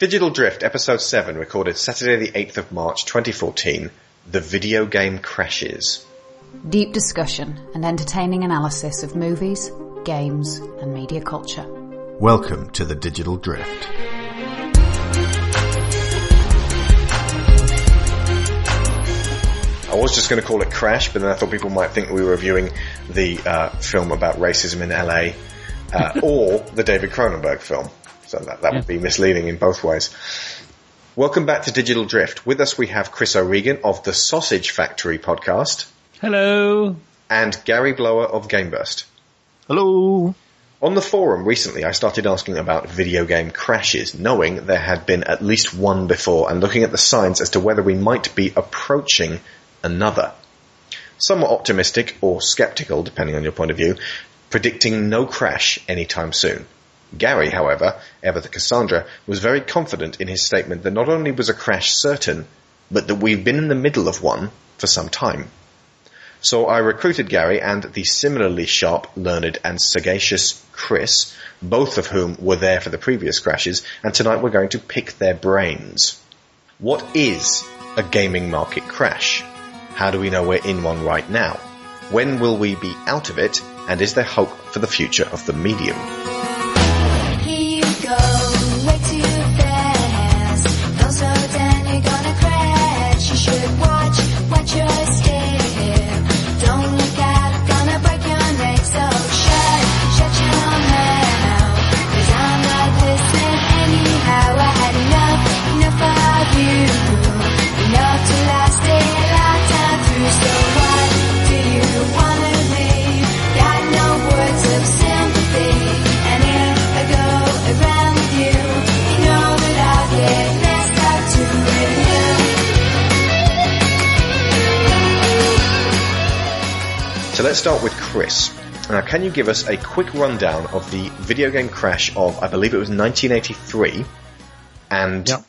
Digital Drift, episode 7, recorded Saturday the 8th of March 2014. The video game crashes. Deep discussion and entertaining analysis of movies, games, and media culture. Welcome to the Digital Drift. I was just going to call it Crash, but then I thought people might think we were reviewing the uh, film about racism in LA, uh, or the David Cronenberg film. So that, that would be misleading in both ways. Welcome back to Digital Drift. With us we have Chris O'Regan of the Sausage Factory podcast Hello. and Gary Blower of Gameburst. Hello. On the forum recently, I started asking about video game crashes, knowing there had been at least one before, and looking at the signs as to whether we might be approaching another. Some were optimistic or skeptical, depending on your point of view, predicting no crash anytime soon. Gary, however, ever the Cassandra, was very confident in his statement that not only was a crash certain, but that we've been in the middle of one for some time. So I recruited Gary and the similarly sharp, learned and sagacious Chris, both of whom were there for the previous crashes, and tonight we're going to pick their brains. What is a gaming market crash? How do we know we're in one right now? When will we be out of it? And is there hope for the future of the medium? Let's start with Chris. Now, can you give us a quick rundown of the video game crash of, I believe it was 1983, and Yep.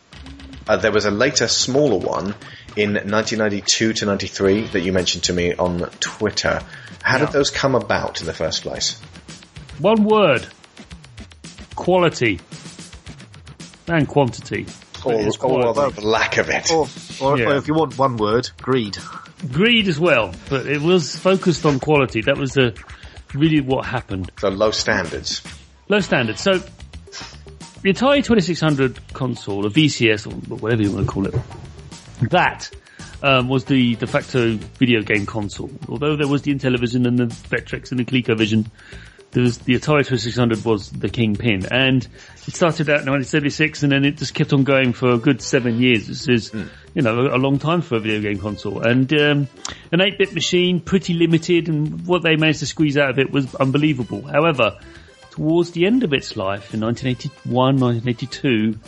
uh, there was a later, smaller one in 1992 to 93 that you mentioned to me on Twitter. How did those come about in the first place? One word. Quality. And quantity. Or, It's or lack of it? Or, or, Yeah. or if you want one word, greed. Greed as well, but it was focused on quality. That was the, really what happened. So low standards. Low standards. So, the Atari 2600 console, a VCS, or whatever you want to call it, that um, was the de facto video game console. Although there was the Intellivision and the Vectrex and the ColecoVision, there was the Atari 2600 was the kingpin, and it started out in 1976, and then it just kept on going for a good seven years. This is, you know, a long time for a video game console, and um, an 8-bit machine, pretty limited, and what they managed to squeeze out of it was unbelievable. However, towards the end of its life, in 1981, 1982,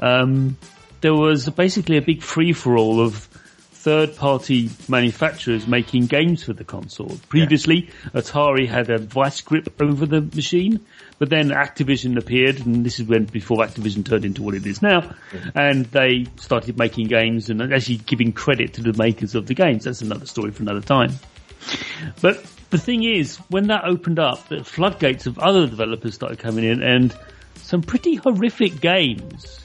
um, there was basically a big free-for-all of third-party manufacturers making games for the console. Previously, Atari had a vice grip over the machine, but then Activision appeared, and this is when before Activision turned into what it is now, and they started making games and actually giving credit to the makers of the games. That's another story for another time. But the thing is, when that opened up, the floodgates of other developers started coming in, and some pretty horrific games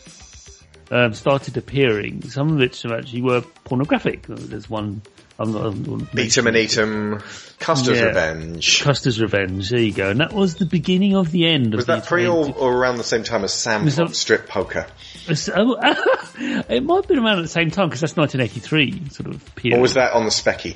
um, started appearing. Some of which actually were pornographic. There's one. I'm not. I'm not Beat 'em and eat 'em, Custer's Yeah. Revenge. Custer's Revenge. There you go. And that was the beginning of the end. Was of that pre or, or around the same time as Sam Was that- Strip Poker? So- it might have been around at the same time because that's 1983 sort of period. Or was that on the Speccy?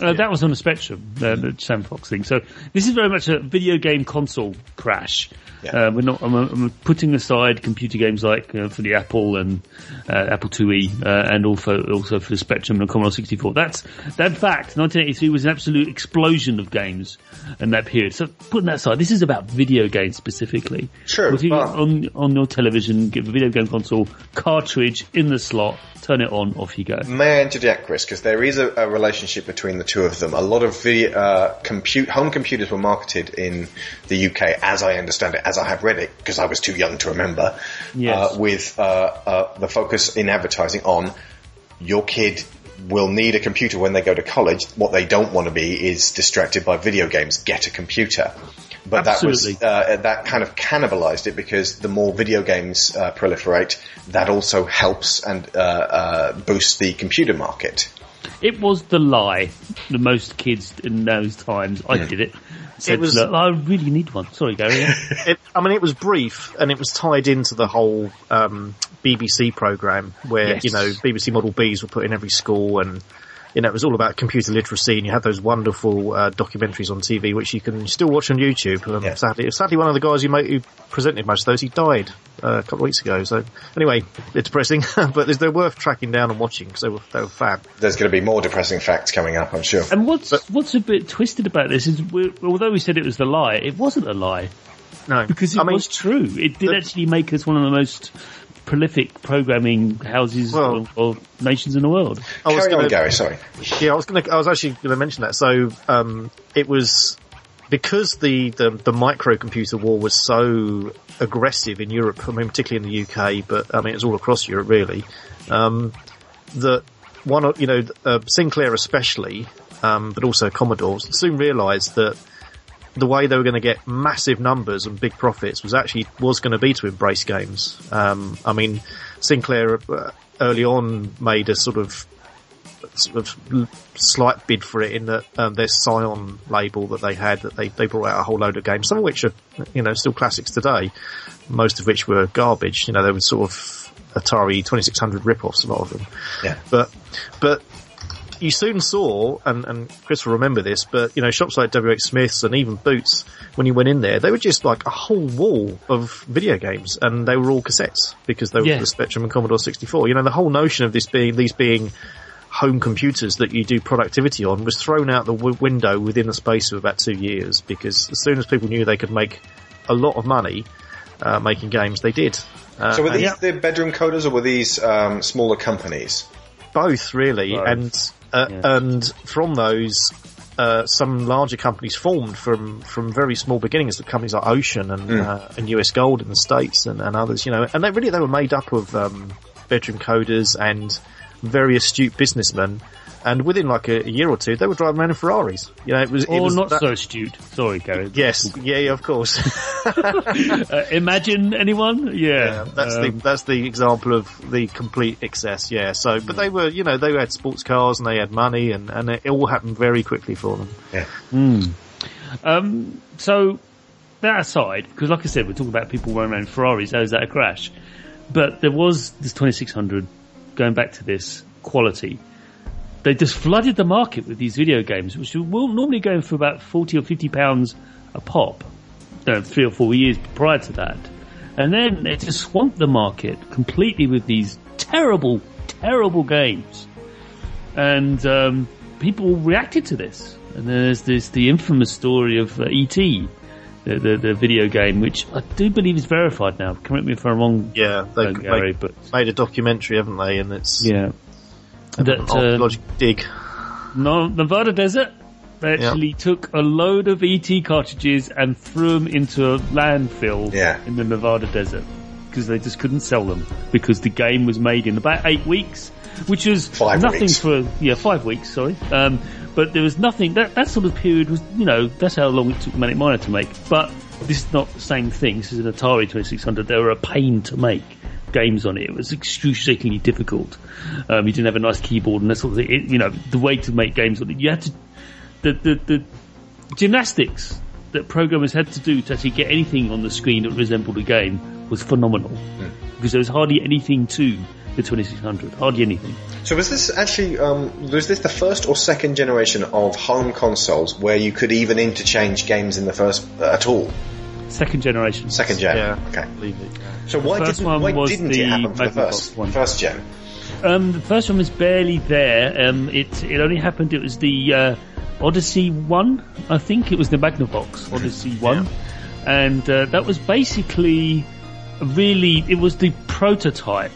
Uh, That was on the Spectrum, uh, the Sam Fox thing. So this is very much a video game console crash. Yeah. Uh, we're not. I'm, I'm putting aside computer games like uh, for the Apple and uh, Apple IIe, uh, and also also for the Spectrum and Commodore 64. That's that fact. 1983 was an absolute explosion of games in that period. So putting that aside, this is about video games specifically. Sure, you on on your television, give a video game console cartridge in the slot, turn it on, off you go. May I interject, Chris? Because there is a, a relationship between the two of them. A lot of video, uh, compute, home computers were marketed in the UK, as I understand it, as I have read it, because I was too young to remember, Yes. uh, with uh, uh, the focus in advertising on your kid will need a computer when they go to college. What they don't want to be is distracted by video games. Get a computer. but that was uh, that kind of cannibalized it because the more video games uh, proliferate, that also helps and uh, uh, boosts the computer market. It was the lie The most kids in those times, I did it, said, was- "Look, I really need one. Sorry, Gary. It, I mean, it was brief and it was tied into the whole um, BBC program where Yes. you know BBC Model Bs were put in every school and. You know, it was all about computer literacy, and you had those wonderful uh, documentaries on TV, which you can still watch on YouTube. Um, Yeah. Sadly, sadly, one of the guys who, made, who presented most of those, he died uh, a couple of weeks ago. So, anyway, it's depressing, but they're worth tracking down and watching because they were they were fab. There's going to be more depressing facts coming up, I'm sure. And what's what's a bit twisted about this is, we although we said it was the lie, it wasn't a lie No, because it I mean, was true. It did the- actually make us one of the most prolific programming houses Well- or, or nations in the world. I was Carry gonna- Gary. Sorry. Yeah, I was gonna. I was actually going to mention that. So um, it was because the, the the microcomputer war was so aggressive in Europe. I mean, particularly in the UK, but I mean it's all across Europe really. Um, that one, you know, uh, Sinclair especially, um, but also Commodores soon realised that the way they were going to get massive numbers and big profits was actually was going to be to embrace games. Um, I mean, Sinclair uh, early on made a sort of sort of slight bid for it in that um, their Psion label that they had that they, they brought out a whole load of games, some of which are you know still classics today, most of which were garbage. You know, they were sort of Atari 2600 rip-offs, a lot of them. Yeah. But but you soon saw, and, and Chris will remember this, but you know, shops like WH Smith's and even Boots, when you went in there, they were just like a whole wall of video games, and they were all cassettes because they were Yeah. the Spectrum and Commodore 64. You know, the whole notion of this being these being home computers that you do productivity on was thrown out the w- window within the space of about two years because as soon as people knew they could make a lot of money uh, making games, they did. Uh, So were and- these the bedroom coders or were these um, smaller companies? both really, Both. and uh, Yeah. and from those, uh, some larger companies formed from from very small beginnings. The companies like Ocean and uh, and US Gold in the states and, and others, you know, and they really they were made up of um, bedroom coders and very astute businessmen. And within like a, a year or two, they were driving around in Ferraris. You know, it was it Or was not that- so astute. Sorry, Gary. Yes, yeah, yeah, of course. Uh, imagine anyone? Yeah. Yeah, that's Um, the that's the example of the complete excess. Yeah. So, but they were, you know, they had sports cars and they had money, and and it all happened very quickly for them. Yeah. Um, so that aside, because like I said, we're talking about people running around Ferraris. How is that a crash? But there was this 2600 going back to this quality. They just flooded the market with these video games, which were normally going for about 40 or 50 pounds a pop, no, three or four years prior to that. And then they just swamped the market completely with these terrible, terrible games. And um, people reacted to this. And there's this the infamous story of uh, E.T., the, the the video game, which I do believe is verified now. Correct me if I'm wrong, Yeah, they, uh, Gary, but made a documentary, haven't they? And it's yeah, that uh, archaeological dig. no, Nevada Desert. They actually took a load of ET cartridges and threw them into a landfill Yeah. in the Nevada desert because they just couldn't sell them because the game was made in about eight weeks, which is Five nothing weeks. for yeah five weeks. Sorry, um, but there was nothing that that sort of period was you know that's how long it took Manic Miner to make. But this is not the same thing. This is an Atari 2600. They were a pain to make games on it. It was excruciatingly difficult. Um, you didn't have a nice keyboard and that sort of thing. It, you know, the way to make games on it, you had to, the, the, the gymnastics that programmers had to do to actually get anything on the screen that resembled a game was phenomenal. Because there was hardly anything to the 2600. Hardly anything. So was this actually um, was this the first or second generation of home consoles where you could even interchange games in the first uh, at all? Second generation. Second gen. Yeah, Okay. believe it. So why didn't why didn't it happen for the first one. first gen? Um, the first one was barely there. Um, it it only happened. It was the uh, Odyssey One, I think. It was the Magnavox Odyssey One, and uh, that was basically really it was the prototype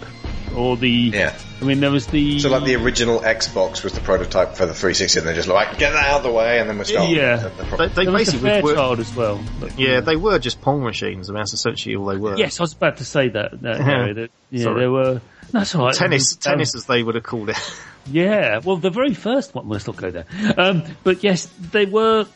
or the. Yeah. I mean, there was the. So like the original Xbox was the prototype for the 360, and they're just like get that out of the way, and then we'll start. Yeah. the- the pro- They, they there was the basically were, Fairchild as well. but- yeah, they were just Pong machines. I mean, that's essentially all they were. Yes, I was about to say that. that Harry, that- yeah, Sorry. they were. That's all right. tennis, Um, tennis as they would have called it. Yeah, well, the very first one. Let's not go there. Um, but yes, they were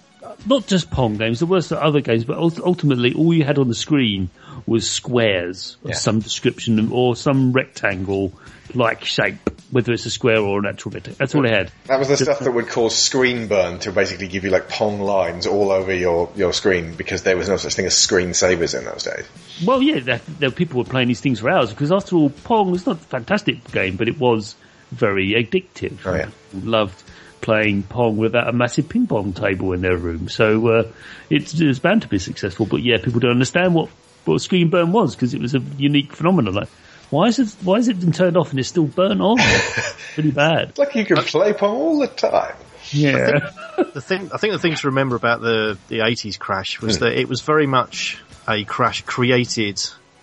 not just Pong games, there were some other games, but ultimately all you had on the screen was squares of Yeah. some description or some rectangle like shape, whether it's a square or an actual rectangle. That's all they had. That was the stuff that would cause screen burn to basically give you like Pong lines all over your, your screen because there was no such thing as screensavers in those days. Well, yeah, there, there people were playing these things for hours because after all, Pong was not a fantastic game, but it was very addictive. Oh, yeah. Loved playing Pong without a massive ping pong table in their room. So uh, it's, it's bound to be successful. But yeah, people don't understand what, what screen burn was because it was a unique phenomenon. Like, why is it why is it been turned off and it's still burnt on? Pretty bad. It's like you can play Pong all the time. Yeah. the thing I think the thing to remember about the the 80s crash was that it was very much a crash created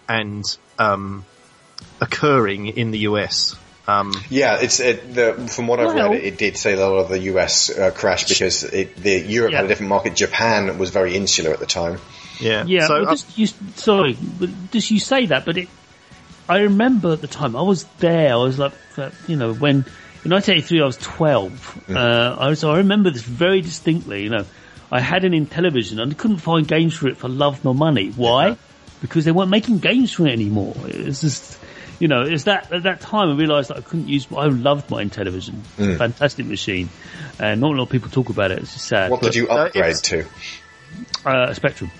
and um, occurring in the US. Um, Yeah, it's it, the, from what I've Well- read, it, it did say a lot of the US uh, crash because it, the Europe had a different market. Japan was very insular at the time. yeah, Yeah, So well, just you, sorry, but just you say that, but it. I remember at the time I was there. I was like, uh, you know, when in 1983 I was 12. Uh, I was, I remember this very distinctly. You know, I had it Intellivision and I couldn't find games for it for love nor money. Why? Because they weren't making games for it anymore. It's just, you know, it's that at that time I realised that I couldn't use. I loved my Intellivision, fantastic machine, and not a lot of people talk about it. It's just sad. What but, did you uh, upgrade it's- to? Uh, Spectrum.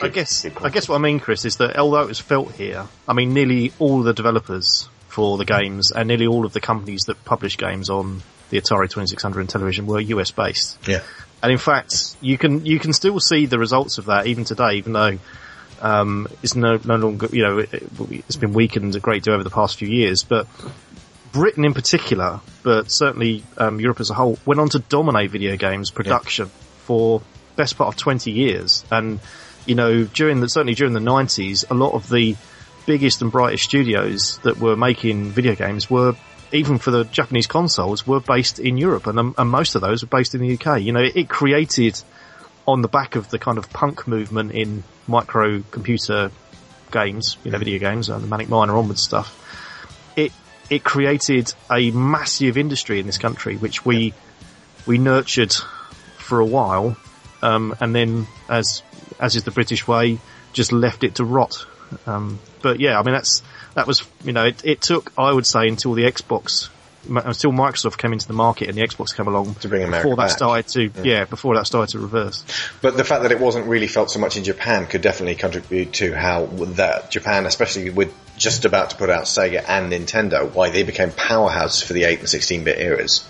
I guess I guess what I mean, Chris, is that although it was felt here, I mean, nearly all the developers for the games and nearly all of the companies that publish games on the Atari 2600 and Intellivision were US based. Yeah. And in fact, you can you can still see the results of that even today, even though um, it's no no longer you know it, it's been weakened a great deal over the past few years. But Britain in particular, but certainly um, Europe as a whole, went on to dominate video games production for best part of twenty years. And you know during the certainly during the nineties, a lot of the biggest and brightest studios that were making video games were even for the Japanese consoles were based in Europe and, um, and most of those were based in the UK. You know, it, it created on the back of the kind of punk movement in microcomputer games, you know, video games, and the Manic Miner onwards stuff. It, it created a massive industry in this country, which we, we nurtured for a while, um, and then as, as is the British way, just left it to rot. Um, but yeah, I mean, that's, that was, you know, it, it took, I would say, until the Xbox, until uh, Microsoft came into the market and the Xbox came along To bring America before that back. started to, yeah. before that started to reverse. But the fact that it wasn't really felt so much in Japan could definitely contribute to how that Japan, especially with just about to put out Sega and Nintendo, why they became powerhouses for the 8 and 16-bit eras.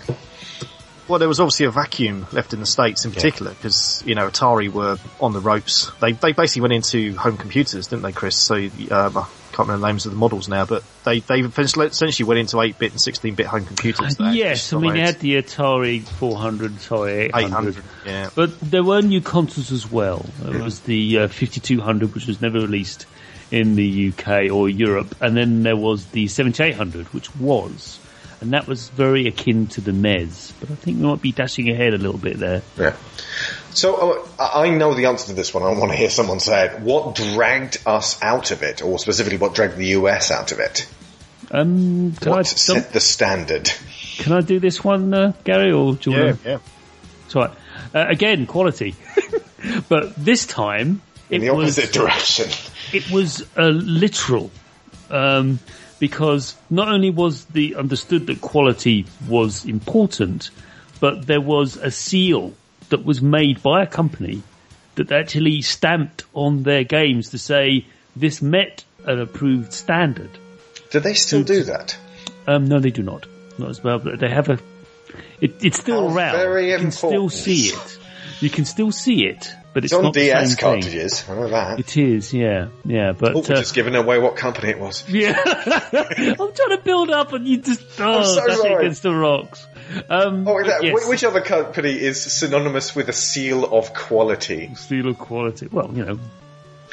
Well, there was obviously a vacuum left in the States in particular because, you know, Atari were on the ropes. They, they basically went into home computers, didn't they, Chris? So, um, I can't remember the names of the models now, but they, they essentially went into 8-bit and 16-bit home computers. They Yes, I mean they had the Atari 400, Atari 800. 800, yeah. But there were new consoles as well. There was the uh, 5200, which was never released in the UK or Europe, and then there was the 7800, which was, and that was very akin to the NES. But I think we might be dashing ahead a little bit there. Yeah. So uh, I I know the answer to this one. I want to hear someone say it. What dragged us out of it, or specifically what dragged the US out of it? Um, can, I, What some- set the standard? can I do this one, uh, Gary, or do you Yeah, want to? yeah. It's all right. Uh, again, quality. but this time, In it the was opposite direction. it was a literal um, because not only was the understood that quality was important, but there was a seal that was made by a company that actually stamped on their games to say this met an approved standard. Do they still do that? Um, no, they do not. Not as well, but they have a. It, it's still How around. very you can still see it. You can still see it, but it's, It's on not the DS cartridges. I know that. It is, yeah, yeah. But Oh, we're uh, just giving away what company it was. Yeah, I'm trying to build up, and you just oh, so it sorry. against the rocks. Um, Oh, that, yes. which other company is synonymous with a seal of quality? Seal of quality. Well, you know,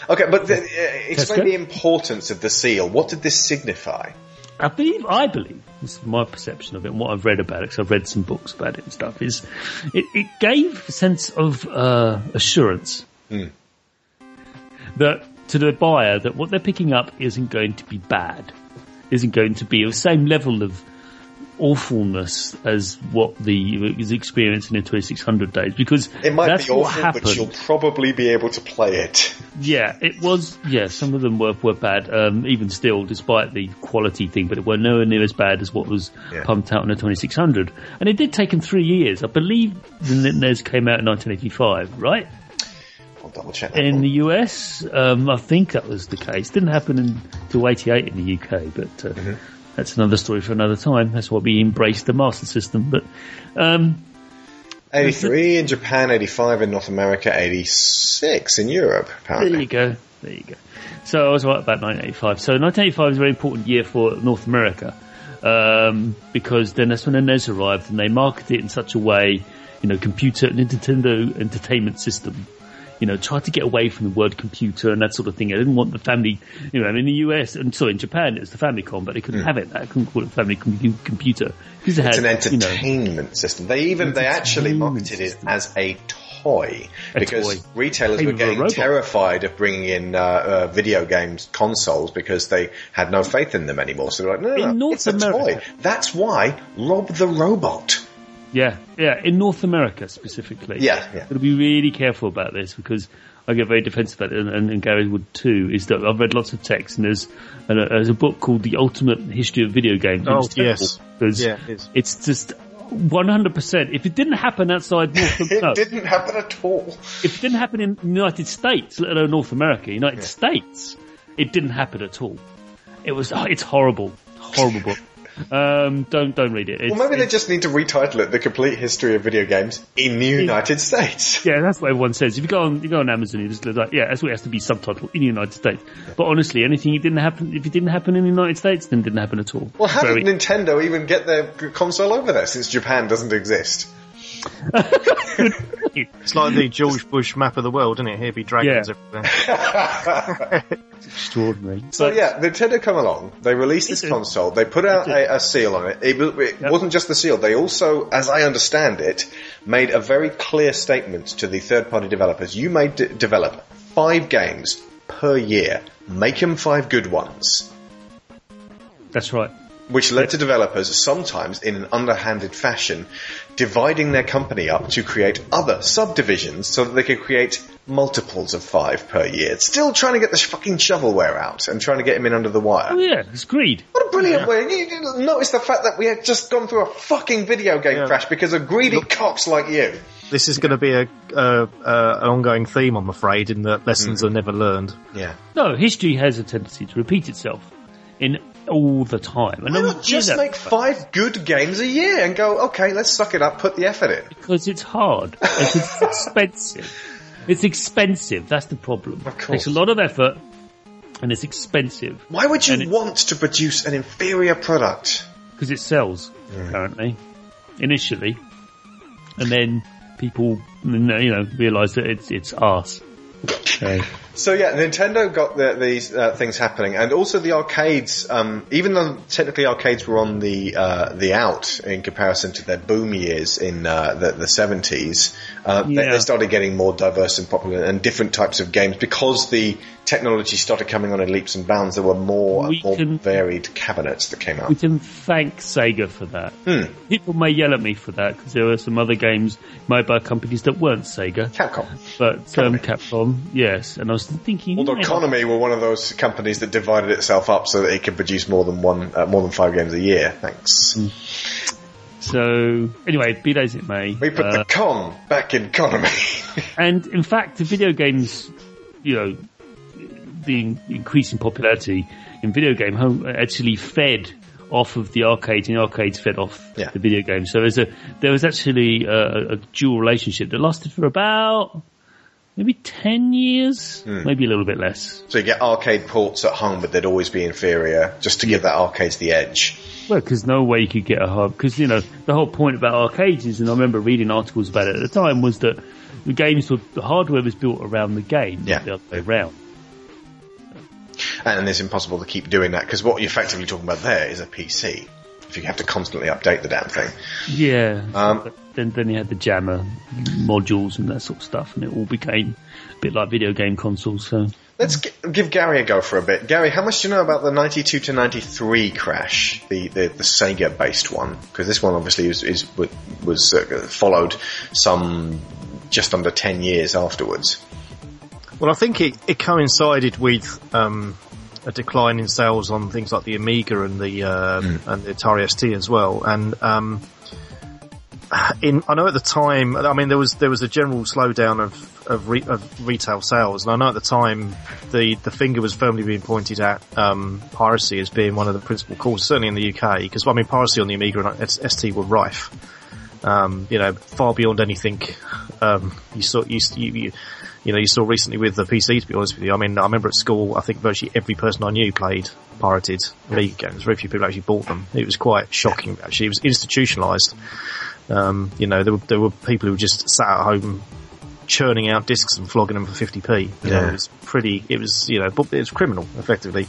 Okay, but the, uh, explain Tesco? the importance of the seal. What did this signify? I believe, I believe, this is my perception of it and what I've read about it, because I've read some books about it and stuff, is it, it gave a sense of uh, assurance that to the buyer that what they're picking up isn't going to be bad, isn't going to be of the same level of awfulness as what the was experiencing in 2600 days because It might that's be what awful, happened. but you'll probably be able to play it. Yeah, it was. Yeah, some of them were were bad. Um, even still, despite the quality thing, but it were nowhere near as bad as what was Yeah. pumped out in the 2600. And it did take them three years. I believe the NES came out in 1985, right? Double check that. In the US, um, I think that was the case. Didn't happen until 88 in the UK, but uh, Mm-hmm. That's another story for another time. That's why we embraced the Master System. But um, 83 in Japan, 85 in North America, 86 in Europe, apparently. There you go. There you go. So I was right about 1985. So 1985 is a very important year for North America um, because then that's when the NES arrived and they marketed it in such a way, you know, computer Nintendo Entertainment System. You know, tried to get away from the word computer and that sort of thing. I didn't want the family, you know, in the US and so in Japan it was the Famicom, but they couldn't have it. I couldn't call it family com- computer because it It's had, an you know, entertainment system. They even, they actually Entertainment marketed it as a toy. A because toy. retailers were getting terrified of bringing in uh, uh, video games consoles because they had no faith in them anymore. So they're like, no, no, no, it's a toy. That's why Rob the Robot. Yeah, yeah, in North America specifically. Yeah, yeah. Got to be really careful about this because I get very defensive about it, and, and, and Gary would too. Is that I've read lots of texts, and there's and, uh, there's a book called The Ultimate History of Video Games. Oh, It's yes. because Yeah, it is. it's just. 100%. If it didn't happen outside North America. It no, didn't happen at all. if it didn't happen in the United States, let alone North America, United States, it didn't happen at all. It was, oh, it's horrible. Horrible book. Um, don't, don't read it. It's, Well, maybe they just need to retitle it "The Complete History of Video Games in the United States." Yeah, that's what everyone says. If you go on, you go on Amazon, you just look like, yeah, that's what it has to be subtitled in the United States. But honestly, anything it didn't happen, if it didn't happen in the United States, then it didn't happen at all. Well, how Very- did Nintendo even get their console over there since Japan doesn't exist? It's like the George Bush map of the world, isn't it? Here be dragons Yeah. everywhere. extraordinary. So But- yeah, Nintendo come along. They released this console. They put out a, a seal on it. It, it Yep. wasn't just the seal. They also, as I understand it, made a very clear statement to the third-party developers. You may d- develop five games per year. Make them five good ones. that's right. Which led to developers sometimes in an underhanded fashion dividing their company up to create other subdivisions so that they could create multiples of five per year. Still trying to get the fucking shovelware out and trying to get him in under the wire. Oh yeah, it's greed. What a brilliant way. You, you notice the fact that we had just gone through a fucking video game Yeah. crash because of greedy cocks like you. This is going to be a, uh, uh, an ongoing theme, I'm afraid, in that lessons Hmm. are never learned. Yeah. No, history has a tendency to repeat itself in all the time. And Why not just make five good games a year and go, okay, let's suck it up, put the effort in. because it's hard. It's, expensive. It's expensive. That's the problem. Of It takes a lot of effort, and it's expensive Why would you want to produce an inferior product? because it sells apparently initially, and then people you know realise that it's it's arse. So, So yeah, Nintendo got the, these uh, things happening, and also the arcades. Um, even though technically arcades were on the uh, the out in comparison to their boom years in uh, the the seventies, uh, they, they started getting more diverse and popular and different types of games because the technology started coming on in leaps and bounds. There were more We more can- varied cabinets that came out. we can thank Sega for that. Hmm. People may yell at me for that because there were some other games made by companies that weren't Sega, Capcom. but um, Capcom, yes. And I was thinking, Although Konami were one of those companies that divided itself up so that it could produce more than one, uh, more than five games a year. Thanks. Hmm. so anyway, be that as it may, We put uh, the con back in Konami. And in fact, the video games, you know, the increasing popularity in video game home actually fed off of the arcades, and the arcades fed off Yeah. the video games. So there's a there was actually a, a dual relationship that lasted for about maybe ten years, Hmm. maybe a little bit less. so you get arcade ports at home, but they'd always be inferior, just to give that arcade the edge. Well, because no way you could get a hub. Because you know the whole point about arcades is, and I remember reading articles about it at the time, was that the games were the hardware was built around the game, Yeah. not the other way around. And it's impossible to keep doing that because what you're effectively talking about there is a PC. If you have to constantly update the damn thing. Yeah. Um, then, then you had the JAMMA modules and that sort of stuff, and it all became a bit like video game consoles. So Let's g- give Gary a go for a bit. Gary, how much do you know about the 92 to 93 crash, the, the, the Sega based one? Because this one obviously is, is was uh, followed some just under 10 years afterwards. Well, I think it, it coincided with um, a decline in sales on things like the Amiga and the uh, and the Atari ST as well. And um, in I know at the time, I mean there was there was a general slowdown of of, re, of retail sales, and I know at the time the the finger was firmly being pointed at um, piracy as being one of the principal causes, certainly in the UK, because I mean piracy on the Amiga and ST were rife. Um, you know, far beyond anything um, you saw you, you, you know, you saw recently with the PC, to be honest with you. I mean, I remember at school, I think virtually every person I knew played pirated Amiga games. Very few people actually bought them. It was quite shocking, actually. It was institutionalized. Um, you know, there were, there were people who just sat at home churning out discs and flogging them for 50p. You know, Yeah. it was pretty, it was, you know, but it was criminal, effectively.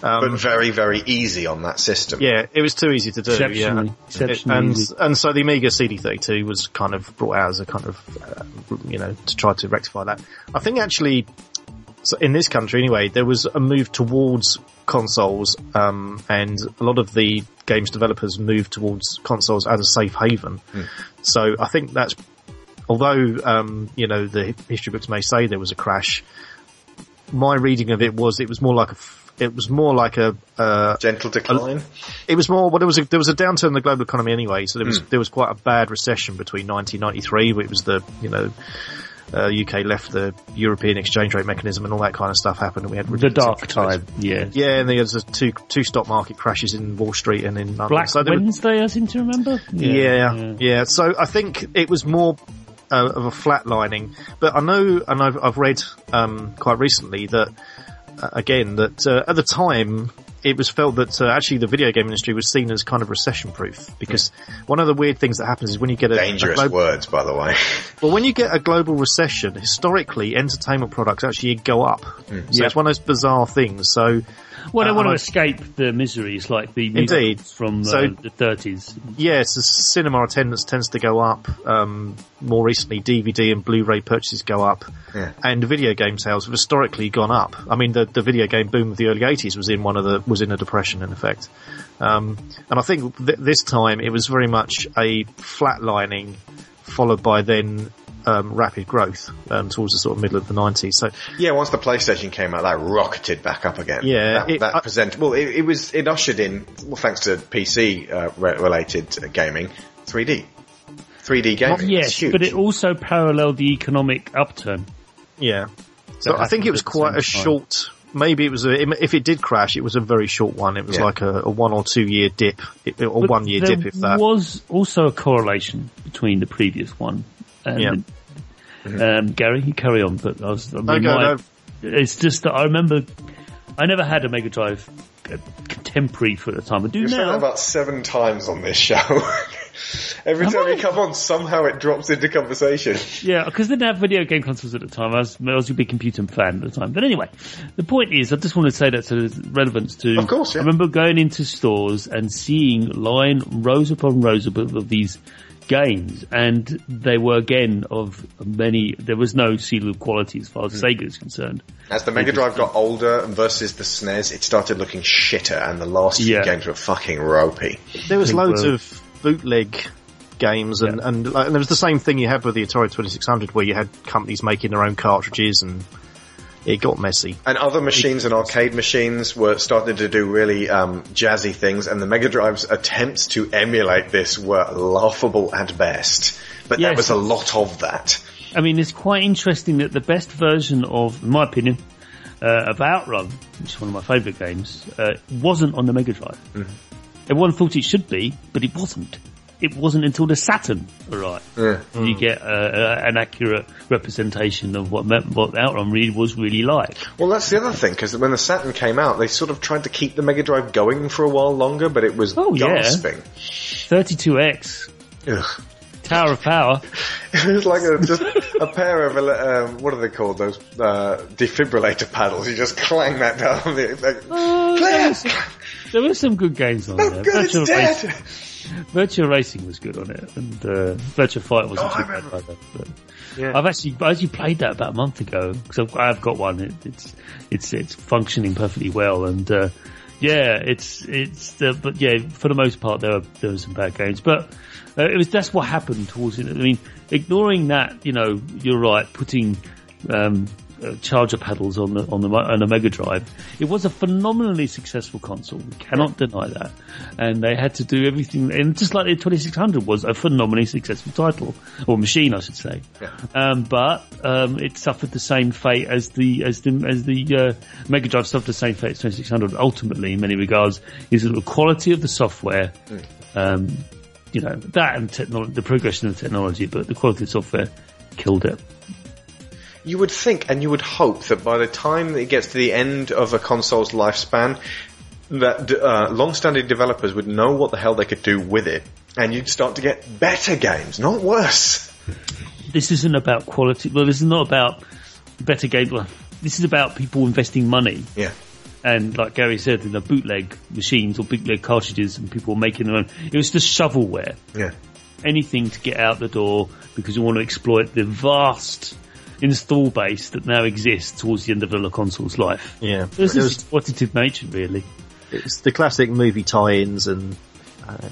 But very, very easy on that system. Yeah, it was too easy to do. Exceptionally- yeah. exceptionally and easy. and so the Amiga CD32 was kind of brought out as a kind of uh, you know to try to rectify that. I think actually, so in this country anyway, there was a move towards consoles, um, and a lot of the games developers moved towards consoles as a safe haven. So I think that's although um, you know the history books may say there was a crash. My reading of it was it was more like a f- it was more like a uh, Gentle decline. it was more well there was a there was a downturn in the global economy anyway so there was there was quite a bad recession between 1993 it was the you know uh, UK left the European exchange rate mechanism and all that kind of stuff happened and we had The dark time, yeah. yeah and there was a two two stock market crashes in Wall Street and in London Black so there was- Wednesday, I seem to remember. yeah, yeah, So I think it was more uh, of a flatlining, but I know, and I've, I've read um, quite recently that uh, again that uh, at the time it was felt that uh, actually the video game industry was seen as kind of recession proof because one of the weird things that happens is when you get a, a Dangerous glo- words, by the way. well, when you get a global recession, historically, entertainment products actually go up. So Yeah. it's one of those bizarre things. So, Well, they Uh, want to I- escape the miseries like the Indeed. musicals from uh, the 30s. yes, the cinema attendance tends to go up. Um, more recently, DVD and Blu-ray purchases go up, Yeah. and video game sales have historically gone up. I mean, the, the video game boom of the early '80s was in one of the was in a depression, in effect. Um, and I think th- this time it was very much a flatlining, followed by then um, rapid growth um, towards the sort of middle of the '90s. So Yeah, once the PlayStation came out, that rocketed back up again. Yeah, that, it- that I- present. Well, it, it was it ushered in, well, thanks to PC uh, re- related uh, gaming, 3D, 3D gaming. It's Yes, huge. but it also paralleled the economic upturn. Yeah. So I think it was quite a time. short. Maybe it was a. If it did crash, it was a very short one. It was Yeah. like a, a one or two year dip, or But one year dip, if that. was also a correlation between the previous one. And, Yeah. Um, Gary, you carry on, but I was, I mean, No, go, my- no. it's just that I remember, I never had a Mega Drive uh, contemporary for the time. I do You've said that now. about seven times on this show. Every Have time I? you come on, somehow it drops into conversation. Yeah, because they didn't have video game consoles at the time. I was, I was a big computer fan at the time. But anyway, the point is, I just want to say that to relevance to. Of course, yeah. I remember going into stores and seeing line rows upon rows of, of these games, and they were again of many. There was no seal of quality as far as Hmm. Sega is concerned. As the Mega Drive got older versus the SNES, it started looking shitter, and the last few games were fucking ropey. There was loads we're- of bootleg games, and Yeah. and, like, and there was the same thing you had with the Atari Twenty Six Hundred, where you had companies making their own cartridges, and it got messy. And other machines and arcade machines were starting to do really um, jazzy things, and the Mega Drive's attempts to emulate this were laughable at best. But there was a lot of that. I mean, it's quite interesting that the best version of, in my opinion, uh, of Outrun, which is one of my favourite games, uh, wasn't on the Mega Drive. Everyone thought it should be, but it wasn't. It wasn't until the Saturn arrived. You get uh, uh, an accurate representation of what, me- what Outrun really was really like. Well, that's the other thing, because when the Saturn came out, they sort of tried to keep the Mega Drive going for a while longer, but it was Oh, yeah. gasping. 32X, Ugh. Tower of Power. It was like a, just a pair of, um, what are they called, those uh, defibrillator paddles. You just clang that down. The, like, Oh, clear! there were some good games on No there. good, it's dead. Racing, Virtua Racing was good on it, and uh, Virtua Fight wasn't Oh, too bad either. But Yeah. I've actually I actually played that about a month ago because I've got one. It, it's it's it's functioning perfectly well, and uh, yeah, it's it's uh, but yeah, for the most part there were there were some bad games, but uh, it was that's what happened towards it. I mean, ignoring that, you know, you're right, putting um, uh, charger paddles on the on the on the Mega Drive. It was a phenomenally successful console. We cannot deny that. And they had to do everything, and just like the 2600 was a phenomenally successful title or machine, I should say. Um, but um, it suffered the same fate as the as the as the uh, Mega Drive suffered the same fate as 2600. Ultimately, in many regards, is the quality of the software. Um, you know that and the progression of technology, but the quality of software killed it. You would think and you would hope that by the time it gets to the end of a console's lifespan, that uh, long-standing developers would know what the hell they could do with it, and you'd start to get better games, not worse. this isn't about quality. Well, this is not about better game. Well, this is about people investing money. Yeah. And like Gary said, in the bootleg machines or bootleg cartridges and people were making their own. It was just shovelware. Yeah. Anything to get out the door because you want to exploit the vast install base that now exists towards the end of the console's life. Yeah. There's It this was, exploitative nature, really. it's the classic movie tie-ins and uh,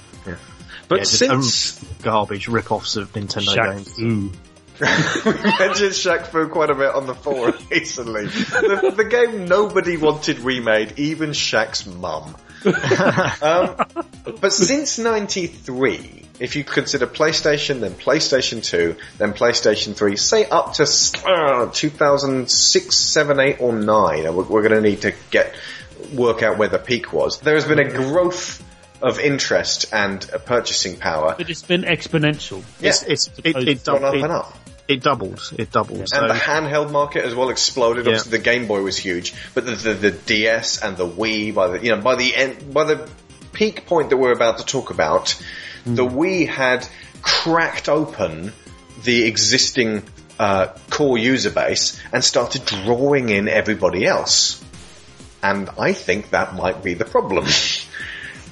But yeah, just, um, since garbage rip-offs of Nintendo Shaq games. Fu. we mentioned Shaq Fu quite a bit on the forum recently, the, the game nobody wanted remade, even Shaq's mum. um, but since '93, if you consider PlayStation, then PlayStation 2, then PlayStation 3, say up to uh, 2006, 7, 8, or 9, we're, we're going to need to get work out where the peak was. There has been a growth of interest and uh, purchasing power. But it's been exponential. It's, it's, it, it, It's gone up it, and up. it doubled. It doubled. So, And the handheld market as well exploded. Yeah. Obviously, the Game Boy was huge, but the, the, the DS and the Wii, by the you know by the end, by the peak point that we're about to talk about, the Wii had cracked open the existing uh, core user base and started drawing in everybody else. And I think that might be the problem.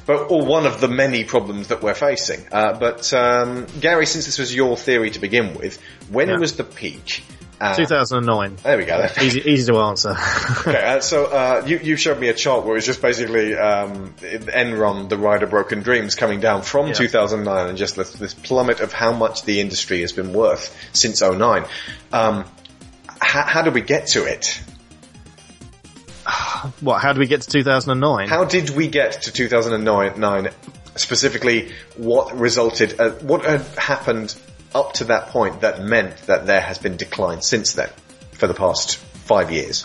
But, or one of the many problems that we're facing. Uh, but um, Gary, since this was your theory to begin with, when Yeah. was the peak? Uh, 2009. there we go. Easy, easy to answer. okay, uh, so uh, you, you showed me a chart where it was just basically um, Enron, the Rider Broken Dreams, coming down from Yeah. 2009 and just this, this plummet of how much the industry has been worth since 09. Um, how, how did we get to it? what? How did we get to 2009? How did we get to 2009? Specifically, what resulted? Uh, what had happened up to that point that meant that there has been decline since then for the past five years?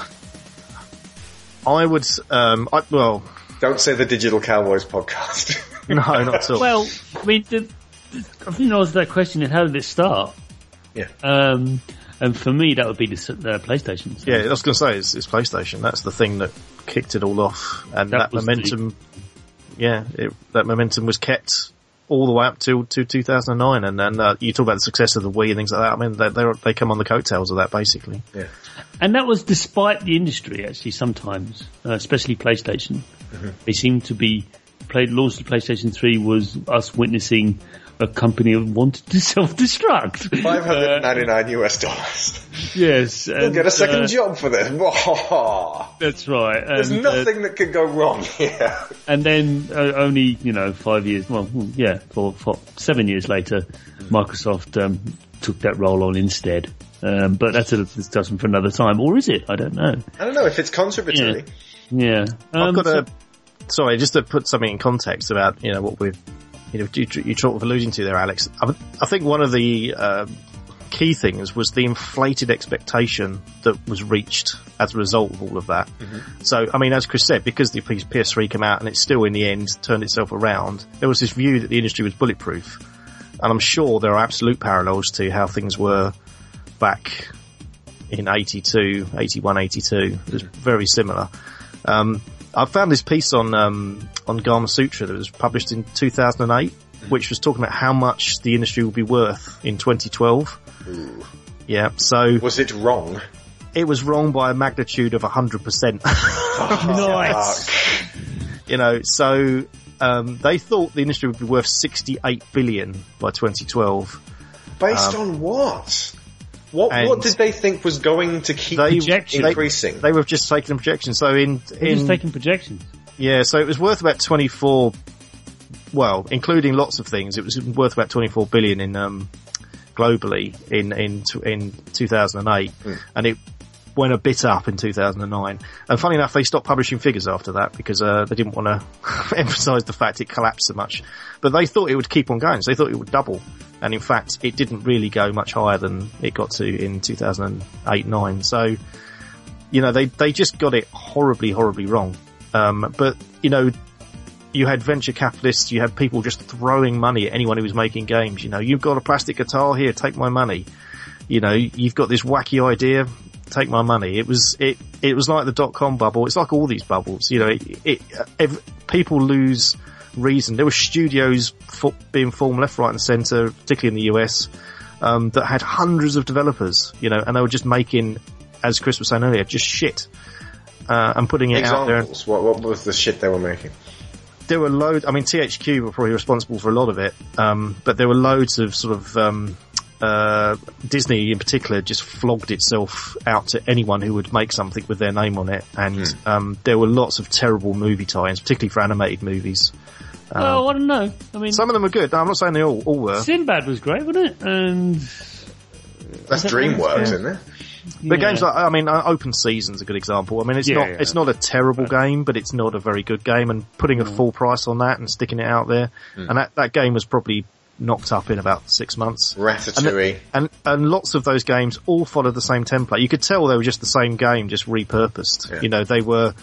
I would. Um, I, well, Don't say the Digital Cowboys podcast. no, not at all. Well, I mean, the, the, I think the answer to that question is how did it start? yeah. Um, and for me, that would be the s- uh, PlayStation. So Yeah, I was going to say it's, it's PlayStation. That's the thing that kicked it all off, and That that, was momentum. Yeah, it, that momentum was kept all the way up to to 2009, and then uh, you talk about the success of the Wii and things like that. I mean, they they they come on the coattails of that basically. Yeah. And that was despite the industry, actually, sometimes, uh, especially PlayStation. They seem to be, played, launch of PlayStation 3 was us witnessing a company that wanted to self-destruct. 599 US dollars. yes. You'll and, get a second uh, job for this. That's right. There's and, uh, nothing that could go wrong here. and then uh, only, you know, five years, well, yeah, for, for seven years later, Microsoft um, took that role on instead. Um, but that's a discussion for another time. Or is it? I don't know. I don't know if it's contributory. Yeah. Um, I've got so- a. Sorry, just to put something in context about you know what we've you know you, you sort of alluding to there, Alex. I, I think one of the um key things was the inflated expectation that was reached as a result of all of that. So, I mean, as Chris said, because the PS- PS3 came out and it still in the end turned itself around, there was this view that the industry was bulletproof. And I'm sure there are absolute parallels to how things were back in 82, 81, 82. It was very similar. Um, I found this piece on um, on Gamasutra that was published in 2008, which was talking about how much the industry will be worth in 2012. Yeah, so Was it wrong? it was wrong by a magnitude of 100%. nice. you know, so um, they thought the industry would be worth 68 billion by 2012. Based on what? What what did they think was going to keep They, Projection. they, increasing? they were just taking a projection. So in, We're just in taking projections. yeah, so it was worth about 24. Well, including lots of things, it was worth about 24 billion in um, globally in in in 2008, and it went a bit up in 2009. And funny enough, they stopped publishing figures after that because uh, they didn't want to emphasise the fact it collapsed so much. But they thought it would keep on going, so they thought it would double. And in fact, it didn't really go much higher than it got to in 2008-9. So, you know, they they just got it horribly, horribly wrong. Um, but you know, you had venture capitalists, you had people just throwing money at anyone who was making games. You know, you've got a plastic guitar here, take my money. You know, you've got this wacky idea, take my money. It was it it was like the dot com bubble. It's like all these bubbles. You know, it, it ev- people lose reason. There were studios being formed left, right, and centre, particularly in the US, um, that had hundreds of developers. You know, and they were just making, as Chris was saying earlier, just shit. Uh, and putting it out there Examples. What, what was the shit they were making? there were loads. I mean, THQ were probably responsible for a lot of it, um, but there were loads of sort of um, uh, Disney in particular just flogged itself out to anyone who would make something with their name on it, and um, there were lots of terrible movie tie-ins, particularly for animated movies. Well, um, I don't know. I mean, Some of them are good. No, I'm not saying they all, all were. Sinbad was great, wasn't it? And That's that DreamWorks, Yeah. isn't it? But yeah. games like, I mean, uh, Open Season's a good example. I mean, it's Yeah, not, yeah. it's not a terrible game, but it's not a very good game. And putting a mm. full price on that and sticking it out there, mm. and that that game was probably knocked up in about six months. Ratatouille. And and lots of those games all followed the same template. You could tell they were just the same game, just repurposed. Yeah. You know, they were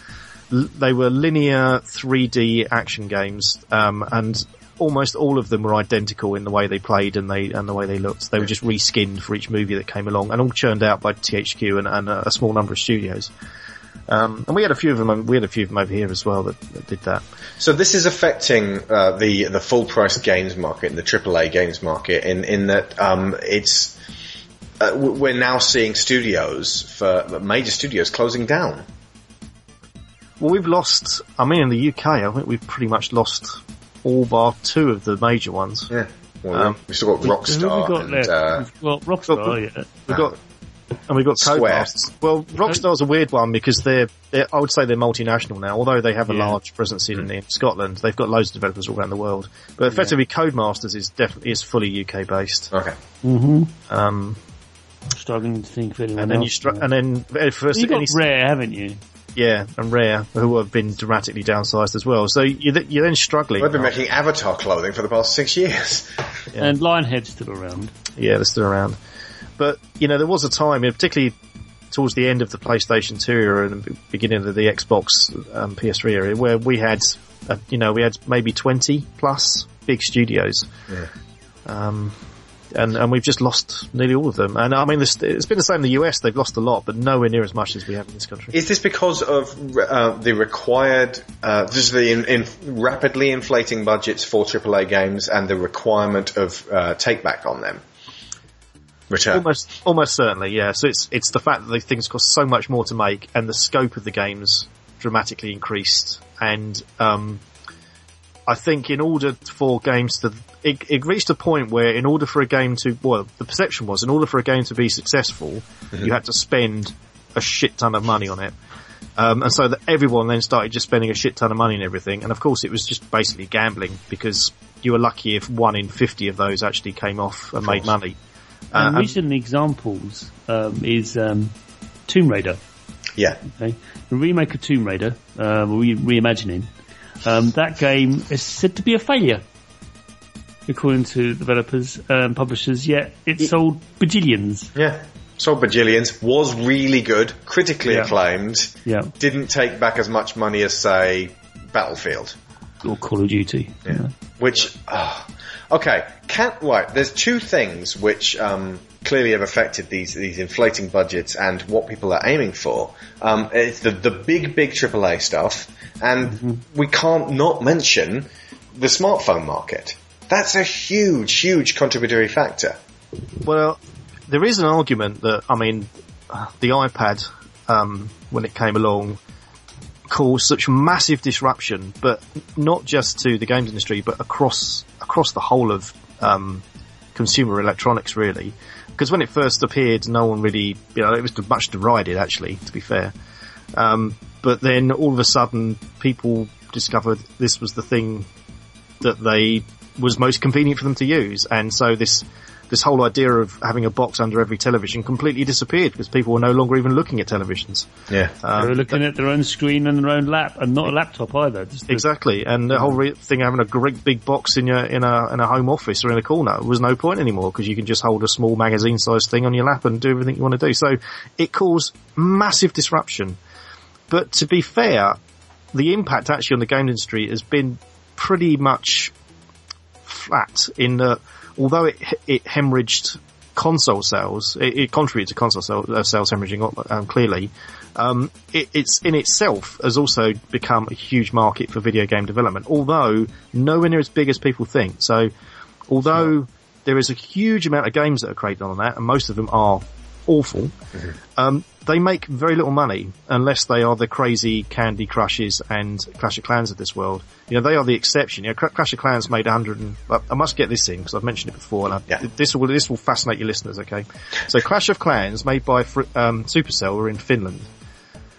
they were linear 3D action games, um, and almost all of them were identical in the way they played and they and the way they looked. They were just reskinned for each movie that came along, and all churned out by THQ and, and a, small number of studios. Um, and we had a few of them. We had a few of them over here as well that, that did that. So this is affecting uh, the the full price games market, the AAA games market, in in that um, it's uh, we're now seeing studios for major studios closing down. Well, we've lost. I mean, in the UK, I think we've pretty much lost all bar two of the major ones. Yeah. Well, Um, we've still got Who have we Rockstar got and left? uh, We've got Rockstar, yeah. We've got, and we've got Square. Codemasters. Well, Rockstar's a weird one because they're, they're, I would say they're multinational now, although they have a Yeah. large presence in, in Scotland. They've got loads of developers all around the world. But effectively, Codemasters is definitely, is fully UK based. okay. Um, Struggling to think of anyone and then you else. str- and then for you got any, Rare, haven't you? Yeah, and Rare, who have been dramatically downsized as well. So you, th- you're then struggling. We've been making Avatar clothing for the past six years. Yeah. And Lionhead's still around. Yeah, they're still around. But, you know, there was a time, particularly towards the end of the PlayStation 2 era and the beginning of the Xbox um, PS3 era, where we had, uh, you know, we had maybe 20 plus big studios. Um, and, and we've just lost nearly all of them. And I mean, this, it's been the same in the US. They've lost a lot, but nowhere near as much as we have in this country. Is this because of uh, the required, uh, just the in, in rapidly inflating budgets for AAA games and the requirement of uh, take back on them? Return. Almost, almost certainly, yeah. So it's it's the fact that these things cost so much more to make, and the scope of the games dramatically increased. And um, I think in order for games to, it, it reached a point where in order for a game to, well, the perception was in order for a game to be successful, you had to spend a shit ton of money on it. Um, and so that everyone then started just spending a shit ton of money and everything. And of course, it was just basically gambling because you were lucky if one in fifty of those actually came off and made money. Uh, and and- recent examples um, is um, Tomb Raider. Yeah. Okay, the remake of Tomb Raider, um, re- reimagining. Um, that game is said to be a failure, according to developers and publishers. Yet it sold bajillions. Yeah. Sold bajillions, was really good, critically Yeah. acclaimed, Yeah, didn't take back as much money as, say, Battlefield. or Call of Duty. Yeah. Which, ah, okay, can't right. There's two things which um, clearly have affected these these inflating budgets and what people are aiming for. Um, it's the the big big AAA stuff, and we can't not mention the smartphone market. That's a huge, huge contributory factor. Well, there is an argument that I mean, the iPad um, when it came along caused such massive disruption, but not just to the games industry, but across across the whole of um, consumer electronics, really. Because when it first appeared, no one really, you know, it was much derided, actually, to be fair. Um, but then all of a sudden, people discovered this was the thing that they was most convenient for them to use, and so this this whole idea of having a box under every television completely disappeared because people were no longer even looking at televisions. Yeah. They Um, were looking at their own screen and their own lap, and not a laptop either. Just the- Exactly, and the whole re- thing of having a great big box in your in a in a home office or in a corner was no point anymore because you can just hold a small magazine-sized thing on your lap and do everything you want to do. So it caused massive disruption. But to be fair, the impact actually on the game industry has been pretty much flat in that although it it hemorrhaged console sales, it, it contributed to console sales, uh, sales hemorrhaging um, clearly. Um, it, it's in itself has also become a huge market for video game development, although nowhere near as big as people think. So, although there is a huge amount of games that are created on that, and most of them are awful, um, they make very little money unless they are the crazy Candy Crushes and Clash of Clans of this world. You know, they are the exception. You know, Clash of Clans made 100 and, I must get this in because I've mentioned it before and Yeah. this will, this will fascinate your listeners, okay? So Clash of Clans made by, um, Supercell were in Finland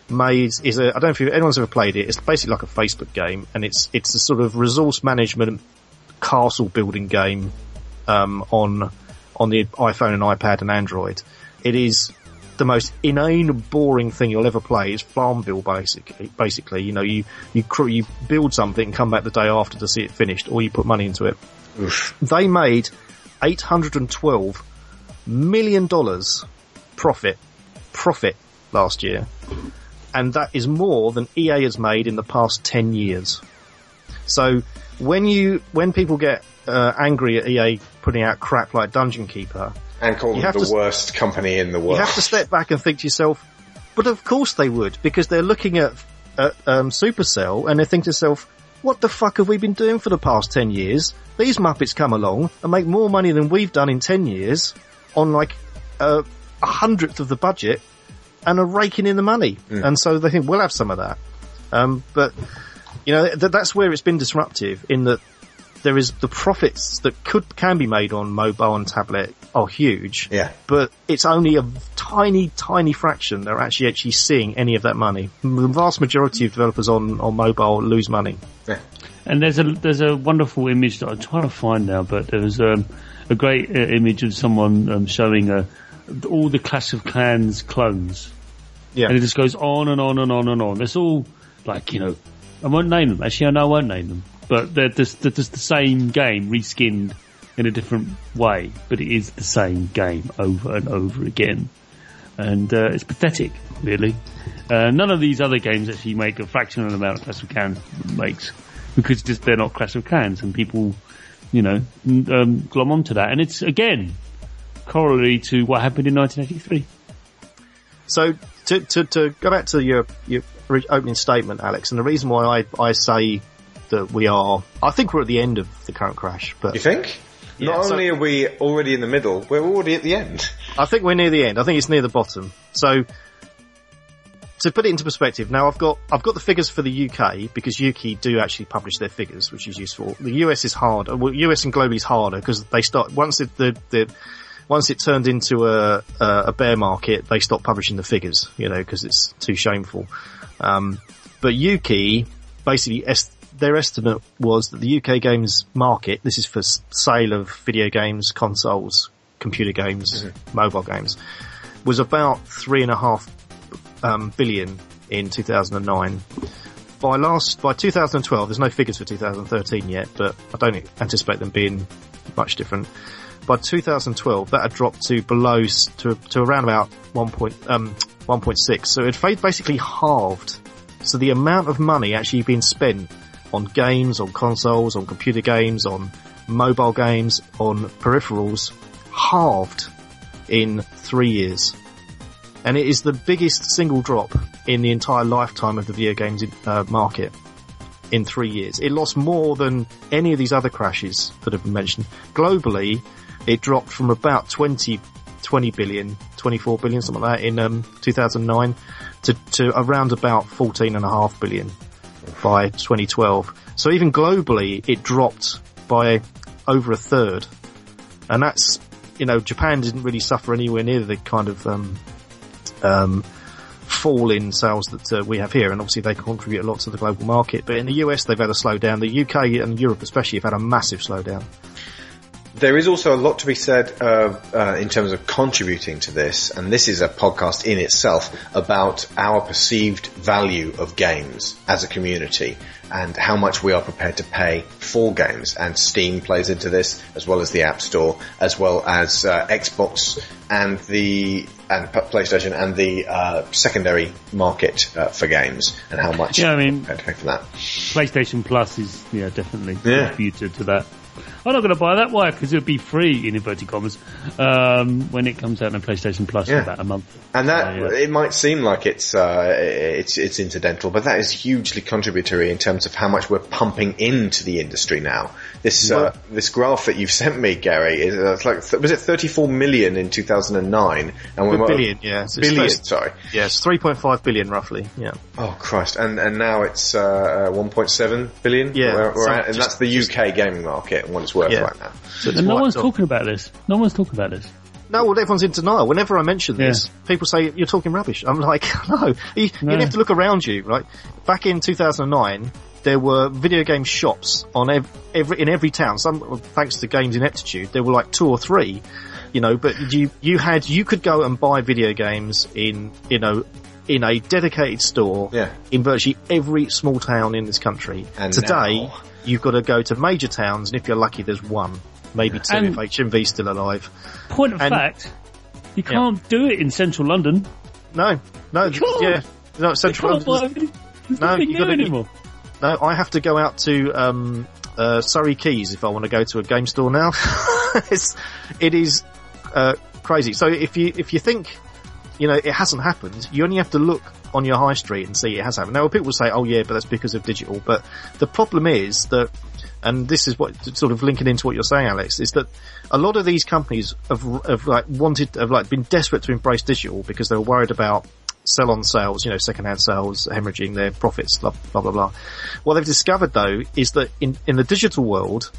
made is a I don't know if anyone's ever played it. It's basically like a Facebook game, and it's it's a sort of resource management castle building game um, on on the iPhone and iPad and Android. It is the most inane, boring thing you'll ever play. It's Farmville, basically. Basically, you know, you you cr- you build something and come back the day after to see it finished, or you put money into it. They made eight hundred and twelve million dollars profit profit last year and that is more than EA has made in the past 10 years. So when you, when people get uh, angry at EA putting out crap like Dungeon Keeper, And call You them have the to- worst company in the world. you have to step back and think to yourself, but of course they would, because they're looking at, at um, Supercell and they think to themselves, what the fuck have we been doing for the past 10 years? These Muppets come along and make more money than we've done in 10 years on like uh, a hundredth of the budget and are raking in the money. And so they think we'll have some of that. Um, but, you know, th- that's where it's been disruptive in that there is the profits that could, can be made on mobile and tablet are huge Yeah. but it's only a tiny, tiny fraction that are actually actually seeing any of that money. The vast majority of developers on, on mobile lose money. Yeah. And there's a there's a wonderful image that I'm trying to find now, but there was um, a great uh, image of someone um, showing uh, all the Clash of Clans clones, Yeah. and it just goes on and on and on and on. It's all like you know, I won't name them. Actually, I know I won't name them, but they're just, they're just the same game reskinned in a different way, but it is the same game over and over again, and uh, it's pathetic, really. Uh, none of these other games actually make a fraction of the amount Clash of Clans makes because just they're not Clash of Clans and people, you know, n- um, glom onto that. And it's again corollary to what happened in 1983. So to, to, to go back to your, your re- opening statement, Alex, and the reason why I, I say that we are, I think we're at the end of the current crash, but You think? Yeah, Not so- only are we already in the middle, we're already at the end. I think we're near the end. I think it's near the bottom. So to put it into perspective, now I've got I've got the figures for the UK because Ukie do actually publish their figures, which is useful. The US is harder. Well, US and globally is harder because they start once it the the once it turned into a a bear market, they stopped publishing the figures, you know, because it's too shameful. Um, but Ukie basically est- their estimate was that the UK games market, this is for sale of video games, consoles, computer games, mobile games, was about three and a half um, billion in 2009. By last, by 2012, there's no figures for 2013 yet, but I don't anticipate them being much different. By 2012, that had dropped to below to to around about 1. Point, um, 1.6. So it basically halved. So the amount of money actually being spent on games, on consoles, on computer games, on mobile games, on peripherals, halved in three years and it is the biggest single drop in the entire lifetime of the video games uh, market in three years. It lost more than any of these other crashes that have been mentioned. Globally, it dropped from about 20, 20 billion, 24 billion, something like that in um, 2009 to, to around about 14.5 billion by 2012. So even globally, it dropped by over a third. And that's, you know, Japan didn't really suffer anywhere near the kind of, um, um, fall in sales that uh, we have here, and obviously they contribute a lot to the global market. But in the US, they've had a slowdown. The UK and Europe, especially, have had a massive slowdown. There is also a lot to be said uh, uh, in terms of contributing to this, and this is a podcast in itself about our perceived value of games as a community and how much we are prepared to pay for games. And Steam plays into this, as well as the App Store, as well as uh, Xbox and the and PlayStation and the uh, secondary market uh, for games, and how much Yeah, I mean- we're prepared to pay for that. PlayStation Plus is yeah definitely Yeah. contributed to that. I'm not going to buy that. Why? Because it'll be free in inverted commas um, when it comes out on PlayStation Plus Yeah. in about a month. And that So, yeah. it might seem like it's uh, it's it's incidental, but that is hugely contributory in terms of how much we're pumping into the industry now. This uh, this graph that you've sent me, Gary, is uh, it's like th- was it 34 million in 2009? And A billion, yeah. It's- it's billion. first- Sorry. Yes, 3.5 billion roughly, yeah. Oh Christ! And and now it's uh, uh, 1.7 billion. Yeah, We're- we're so at- and just- that's the UK gaming market and what it's worth Yeah. right now. So it's And no one's off. talking about this. No one's talking about this. No, well, everyone's in denial. Whenever I mention this, people say you're talking rubbish. I'm like, no. You, No. you have to look around you, right? Back in 2009, there were video game shops on ev- every in every town. Some, thanks to Games Ineptitude, there were like two or three. You know, but you you had you could go and buy video games in you know in a dedicated store Yeah. in virtually every small town in this country. And Today, now- you've got to go to major towns, and if you're lucky, there's one, maybe two And- if HMV's still alive. Point of And- fact, you can't do it in central London. No, no, yeah, no, Central London. No, you anymore. No, I have to go out to um, uh, Surrey Quays if I want to go to a game store now. it's, it is uh, crazy. So if you if you think you know it hasn't happened, you only have to look on your high street and see it has happened. Now people say, "Oh yeah, but that's because of digital." But the problem is that, and this is what sort of linking into what you're saying, Alex, is that a lot of these companies have, have like wanted, have like been desperate to embrace digital because they were worried about sell on sales, you know, second-hand sales, hemorrhaging their profits, blah, blah, blah, blah. What they've discovered though is that in, in the digital world,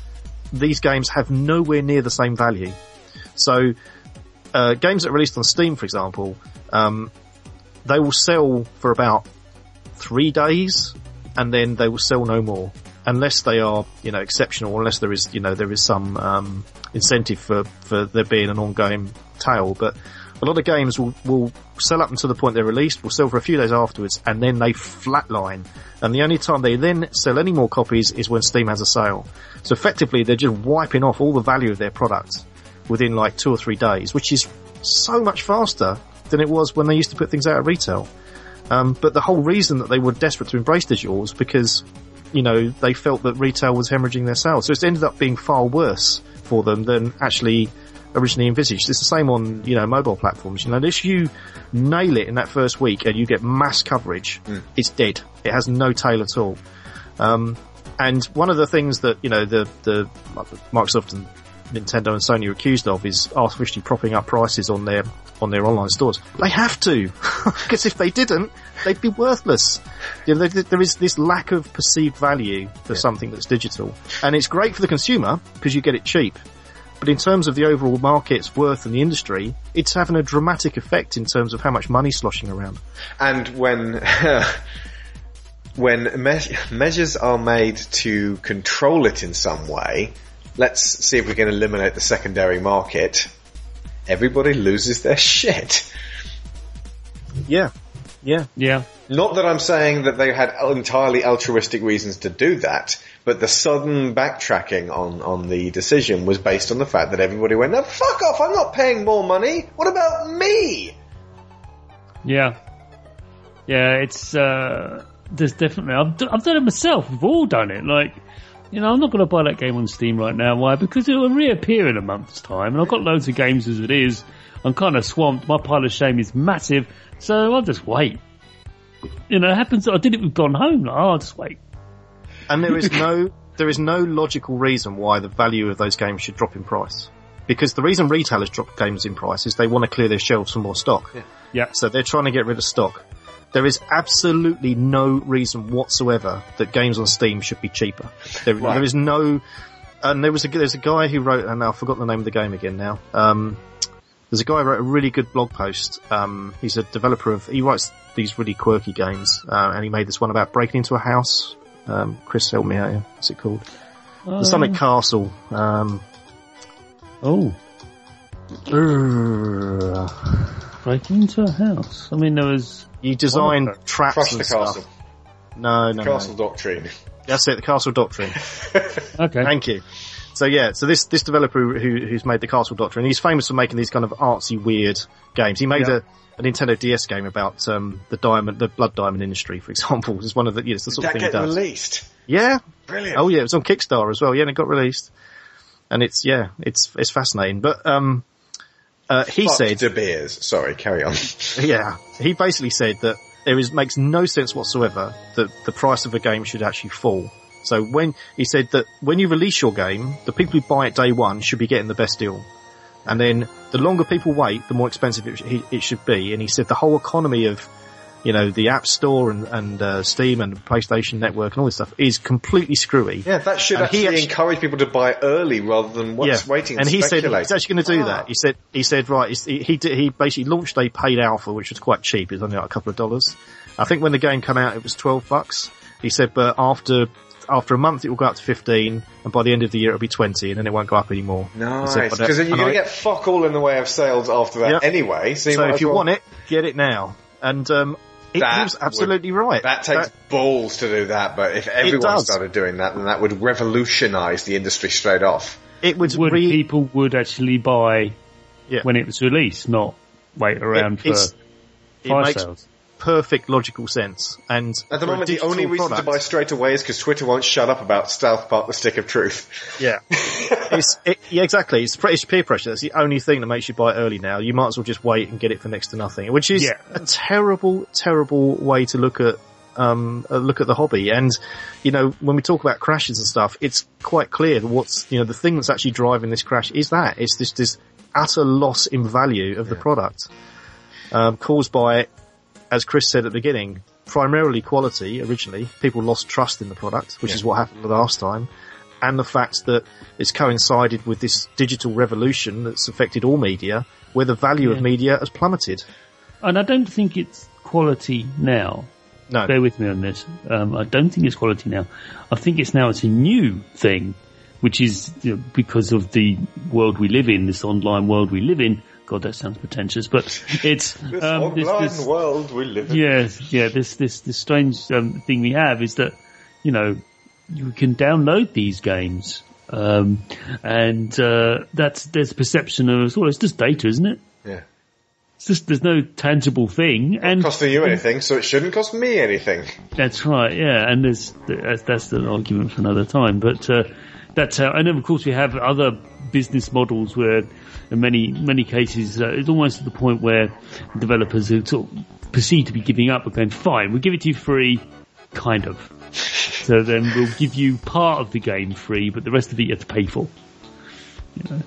these games have nowhere near the same value. So, uh, games that are released on Steam, for example, um, they will sell for about three days and then they will sell no more. Unless they are, you know, exceptional, unless there is, you know, there is some, um, incentive for, for there being an ongoing tail, but a lot of games will, will sell up until the point they're released, will sell for a few days afterwards, and then they flatline. And the only time they then sell any more copies is when Steam has a sale. So effectively, they're just wiping off all the value of their product within like two or three days, which is so much faster than it was when they used to put things out at retail. Um, but the whole reason that they were desperate to embrace digital was because, you know, they felt that retail was hemorrhaging their sales. So it's ended up being far worse for them than actually originally envisaged. It's the same on, you know, mobile platforms. You know, unless you nail it in that first week and you get mass coverage, it's dead. It has no tail at all. Um, and one of the things that, you know, the, the Microsoft and Nintendo and Sony are accused of is artificially propping up prices on their on their online stores. They have to, because if they didn't, they'd be worthless. You know, there, there is this lack of perceived value for something that's digital, and it's great for the consumer because you get it cheap. But in terms of the overall market's worth in the industry, it's having a dramatic effect in terms of how much money's sloshing around. And when when me- measures are made to control it in some way, let's see if we can eliminate the secondary market. Everybody loses their shit. Yeah, yeah. Yeah. Not that I'm saying that they had entirely altruistic reasons to do that, but the sudden backtracking on, on the decision was based on the fact that everybody went, no, fuck off, I'm not paying more money. What about me? Yeah. Yeah, it's, uh, there's definitely, I've, d- I've done it myself. We've all done it. Like, you know, I'm not going to buy that game on Steam right now. Why? Because it will reappear in a month's time. And I've got loads of games as it is. I'm kind of swamped. My pile of shame is massive. So I'll just wait. You know, it happens that I did it with Gone Home. Like, oh, I'll just wait. And there is no there is no logical reason why the value of those games should drop in price. Because the reason retailers drop games in price is they want to clear their shelves for more stock. Yeah. Yeah. So they're trying to get rid of stock. There is absolutely no reason whatsoever that games on Steam should be cheaper. There, Right. there is no, and there was a there's a guy who wrote, and I've forgotten the name of the game again now. Um, there's a guy who wrote a really good blog post. Um, he's a developer of, he writes these really quirky games, uh, and he made this one about breaking into a house. Um, Chris, help me out here. What's it called? The Summit Castle. Um, Oh, breaking into a house. I mean, there was. You design Wonderful. traps Crush and the stuff. castle. No, no, Castle no. Doctrine. That's it, the Castle Doctrine. Okay. Thank you. So yeah, so this this developer who who's made the Castle Doctrine, he's famous for making these kind of artsy, weird games. He made Yeah. a, a Nintendo DS game about um, the diamond, the blood diamond industry, for example. It's one of the, yeah, it's the sort That of thing he get does. released. Yeah. Brilliant. Oh yeah, it was on Kickstarter as well. Yeah, and it got released. And it's yeah, it's it's fascinating. But um, uh, he Fuck said De Beers. Sorry, carry on. yeah, he basically said that there is makes no sense whatsoever that the price of a game should actually fall. So when he said that when you release your game, the people who buy it day one should be getting the best deal, and then the longer people wait, the more expensive it, it should be. And he said the whole economy of you know the App Store and, and uh, Steam and PlayStation Network and all this stuff is completely screwy. Yeah, that should And he actually, actu- encourage people to buy early rather than what's waiting and he said he's actually going to do Ah. that. He said he said right. He he, did, he basically launched a paid alpha, which was quite cheap. It was only like a couple of dollars. I think when the game came out, it was twelve bucks. He said, but after after a month, it will go up to fifteen, and by the end of the year, it'll be twenty, and then it won't go up anymore. Nice, but, uh, because then you're going to get fuck all in the way of sales after that Yep. anyway. So, So if you well- want it, get it now. And um, it, That was would- absolutely right. that takes balls to do that. But if everyone started doing that, then that would revolutionise the industry straight off. it would Would re- people would actually buy Yeah. when it was released, not wait around It- it's- for it fire makes sales? Perfect logical sense. And At the moment, the only digital reason product- to buy straight away is because Twitter won't shut up about South Park: The Stick of Truth. Yeah. it's, it, yeah, exactly. It's, pre- it's peer pressure. That's the only thing that makes you buy it early now. You might as well just wait and get it for next to nothing, which is Yeah. a terrible, terrible way to look at, um, uh, look at the hobby. And, you know, when we talk about crashes and stuff, it's quite clear that what's, you know, the thing that's actually driving this crash is that. It's this, this utter loss in value of the product, um, caused by, as Chris said at the beginning, primarily quality originally. People lost trust in the product, which Yeah. is what happened the last time and the fact that it's coincided with this digital revolution that's affected all media, where the value of media has plummeted. And I don't think it's quality now. No, Bear with me on this. Um, I don't think it's quality now. I think it's now it's a new thing, which is you know, because of the world we live in, this online world we live in. God, that sounds pretentious, but it's This um, this- online this- world we live in. yeah, yeah. This this this strange um, thing we have is that you know you can download these games, um, and uh, that's there's a perception of well, it's just data, isn't it? Yeah. It's just there's no tangible thing, and Costing you anything, so it shouldn't cost me anything. that's right, yeah. And there's that's, that's an argument for another time, but uh, that's how. And then of course we have other business models where, in many many cases, uh, it's almost to the point where developers who sort of perceived to be giving up, are going, "Fine, we'll give it to you free," kind of. So then we'll give you part of the game free, but the rest of it you have to pay for.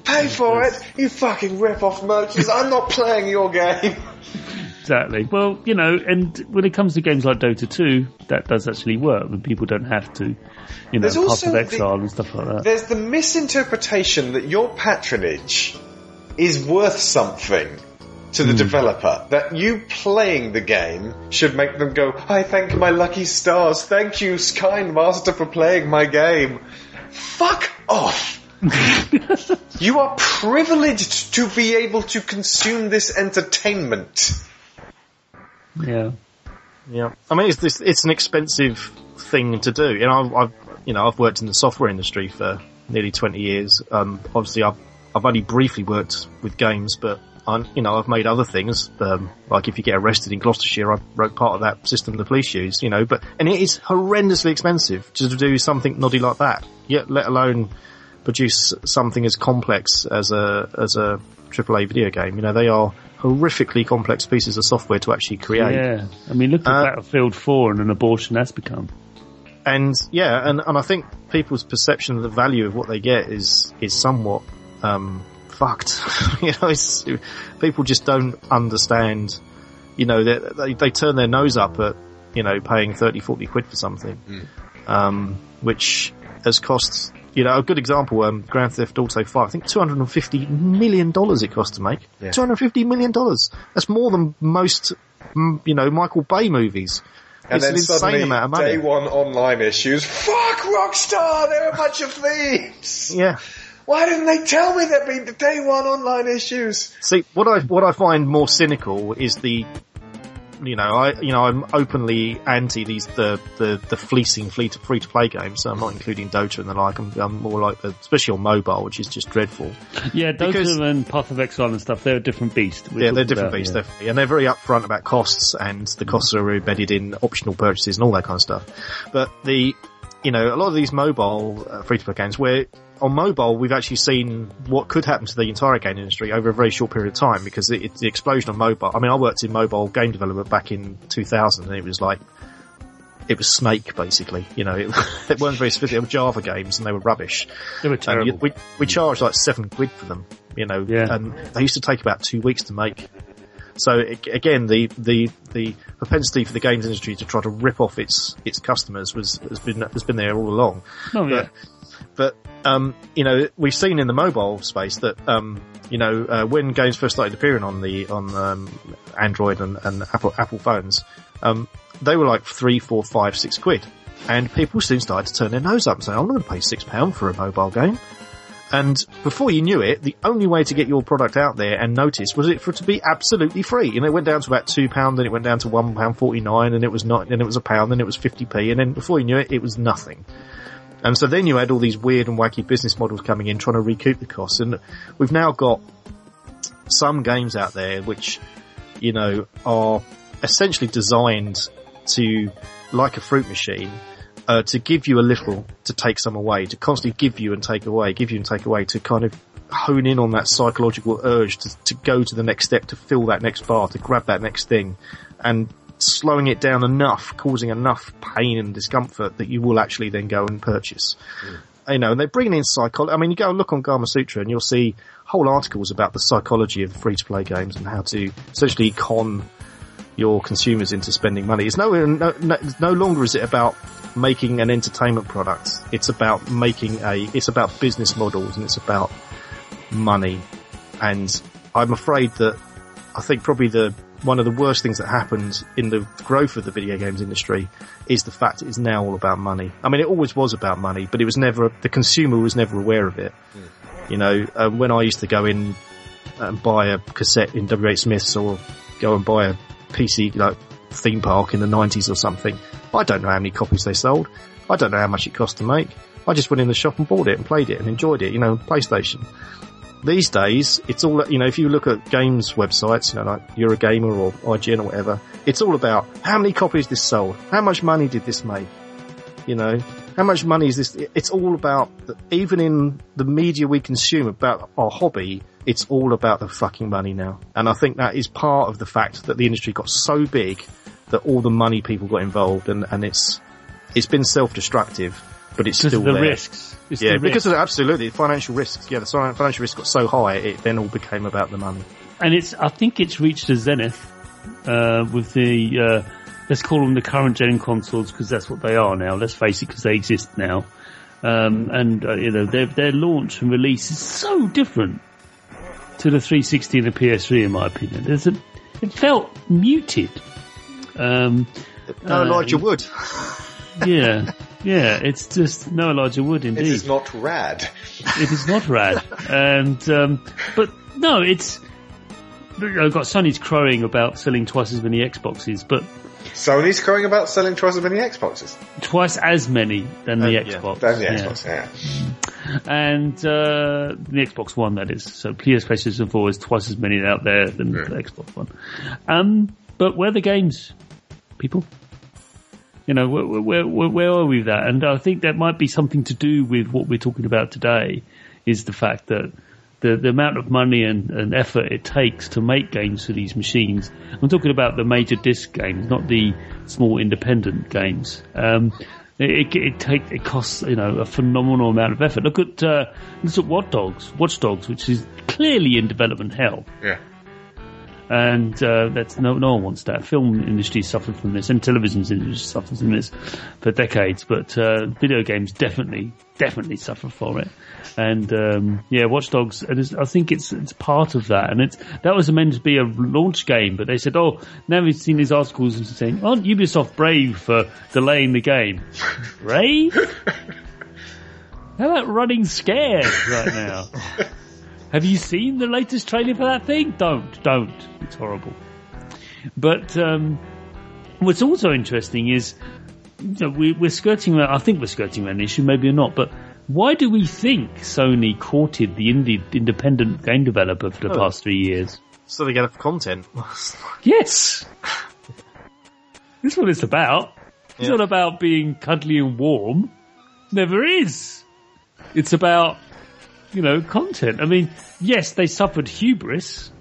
Pay for it, you fucking rip-off merchants. I'm not playing your game. Exactly. Well, you know, and when it comes to games like Dota 2, that does actually work when people don't have to, you know, Path of the- Exile and stuff like that. There's the misinterpretation that your patronage is worth something to the hmm. developer. That you playing the game should make them go, I thank my lucky stars. Thank you, kind master, for playing my game. Fuck off. you are privileged to be able to consume this entertainment. Yeah. yeah. I mean, it's this, it's an expensive thing to do. You know, I've, I've you know I've worked in the software industry for nearly twenty years. Um, obviously, I've I've only briefly worked with games, but I'm, you know I've made other things. Um, like if you get arrested in Gloucestershire, I wrote part of that system the police use. You know, but and it is horrendously expensive to do something noddy like that. Yet, let alone produce something as complex as a as a AAA video game. You know, they are horrifically complex pieces of software to actually create. Yeah. I mean, look at Uh, Battlefield 4 and an abortion that's become. and yeah, and, and I think people's perception of the value of what they get is is somewhat um, fucked. you know, it's, people just don't understand you know, they, they, they turn their nose up at, you know, paying 30, 40 quid for something, um, which has cost, you know, a good example, um, Grand Theft Auto 5, I think 250 million dollars it cost to make. Yeah. 250 million dollars. That's more than most, mm, you know, Michael Bay movies. And it's then an insane suddenly, amount of money. day one online issues. Fuck Rockstar! They're a bunch of thieves. Yeah. Why didn't they tell me there'd be the day one online issues? See, what I what I find more cynical is the, you know, I you know I'm openly anti these the the the fleecing free to free to play games. So I'm not including Dota and the like. I'm, I'm more like, the, especially on mobile, which is just dreadful. Yeah, Dota Because- and Path of Exile and stuff, they're a different beast. We yeah, they're different about, beasts, yeah. definitely, and they're very upfront about costs, and the costs are embedded in optional purchases and all that kind of stuff. But the, you know, a lot of these mobile uh, free to play games where on mobile we've actually seen what could happen to the entire game industry over a very short period of time because it, it's the explosion of mobile. I mean, I worked in mobile game development back in 2000, and it was like. It was Snake, basically. You know, it, it weren't very specific. They were Java games, and they were rubbish. They were terrible. you- we we charged like seven quid for them, you know, Yeah. and they used to take about two weeks to make. So again, the the the propensity for the games industry to try to rip off its its customers was has been has been there all along. Oh, yeah. But um, you know, we've seen in the mobile space that um, you know uh, when games first started appearing on the on um, Android and, and Apple Apple phones, um, they were like three, four, five, six quid, and people soon started to turn their nose up and say, "I'm not going to pay six pound for a mobile game." And before you knew it, the only way to get your product out there and noticed was it for it to be absolutely free. And it went down to about two pound, then it went down to one pound forty nine, and it was not, then it was a pound, then it was fifty p, and then before you knew it, it was nothing. And so then you had all these weird and wacky business models coming in trying to recoup the costs. And we've now got some games out there which, you know, are essentially designed to, like a fruit machine, uh, to give you a little, to take some away, to constantly give you and take away, give you and take away, to kind of hone in on that psychological urge to, to go to the next step, to fill that next bar, to grab that next thing, and slowing it down enough, causing enough pain and discomfort that you will actually then go and purchase. Hmm. You know, and they're bringing in psychology. I mean, you go and look on Gamasutra and you'll see whole articles about the psychology of free-to-play games and how to essentially con your consumers into spending money. It's no, no, no, no longer is it about making an entertainment product. It's about making a, it's about business models and it's about money. And I'm afraid that I think probably the, one of the worst things that happened in the growth of the video games industry is the fact it is now all about money. I mean, it always was about money, but it was never, the consumer was never aware of it. You know, um, when I used to go in and buy a cassette in W.H. Smith's or go and buy a PC like theme park in the 90s or something, I don't know how many copies they sold. I don't know how much it cost to make. I just went in the shop and bought it and played it and enjoyed it, you know, PlayStation. These days, it's all, you know, if you look at games websites, you know, like Eurogamer or IGN or whatever, it's all about how many copies this sold, how much money did this make, you know, how much money is this? It's all about, even in the media we consume about our hobby, it's all about the fucking money now. And I think that is part of the fact that the industry got so big that all the money people got involved and, and it's, it's been self-destructive, but it's still the there. risks. It's Yeah, the because risks. of absolutely financial risks. Yeah, the financial risk got so high, it then all became about the money. and it's I think it's reached a zenith uh, with the uh, let's call them the current gen consoles because that's what they are now. Let's face it, because they exist now, um, and uh, you know their their launch and release is so different to the 360 and the PS3 in my opinion. There's a it felt muted. Um, No, Uh, Elijah Wood. yeah, yeah, it's just no Elijah Wood indeed. It is not rad. it is not rad. And um, but no, it's I've got Sony's crowing about selling twice as many Xboxes, but Sony's crowing about selling twice as many Xboxes. twice as many than the Uh, yeah. Xbox. Than the Yeah. Xbox, yeah. And uh, the Xbox One, that is. So PlayStation 4 is twice as many out there than the Xbox One. Um, but where are the games, people? You know, where, where, where, are we with that? And I think that might be something to do with what we're talking about today, is the fact that the, the amount of money and, and effort it takes to make games for these machines. I'm talking about the major disc games, not the small independent games. Um, it, it, it take it costs you know a phenomenal amount of effort. Look at uh, look at Watch Dogs, Watch Dogs, which is clearly in development hell. Yeah. And uh, that's no no one wants that. Film industry suffered from this, and television industry suffers from this for decades. But uh, video games definitely definitely suffer from it. And um, yeah, Watch Dogs. and it's- I think it's it's part of that, and it's that was meant to be a launch game, but they said, oh, now we've seen these articles and saying, aren't Ubisoft brave for delaying the game? brave? How about running scared right now? Have you seen the latest trailer for that thing? Don't, don't. It's horrible. But um, what's also interesting is you know, we, we're skirting around, I think we're skirting around the issue, maybe we're not, but why do we think Sony courted the indie independent game developer for the Oh. past three years? So they get up content. Yes! That's what it's about. It's Yeah. not about being cuddly and warm. Never is. It's about, you know, content. I mean, yes, they suffered hubris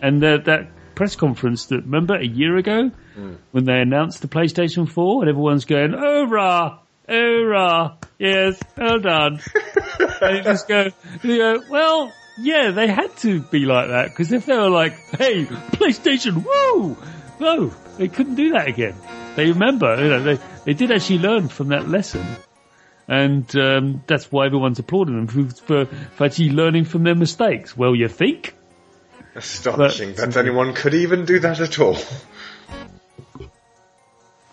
and the, that press conference that, remember a year ago mm. when they announced the PlayStation 4 and everyone's going, hoorah, hoorah, yes, well done. and you just go, you go, well, yeah, they had to be like that because if they were like, hey, PlayStation, woo, no, they couldn't do that again. They remember, you know, they, they did actually learn from that lesson. And um, that's why everyone's applauding them for, for, for actually learning from their mistakes. Well, you think? Astonishing But- that anyone could even do that at all.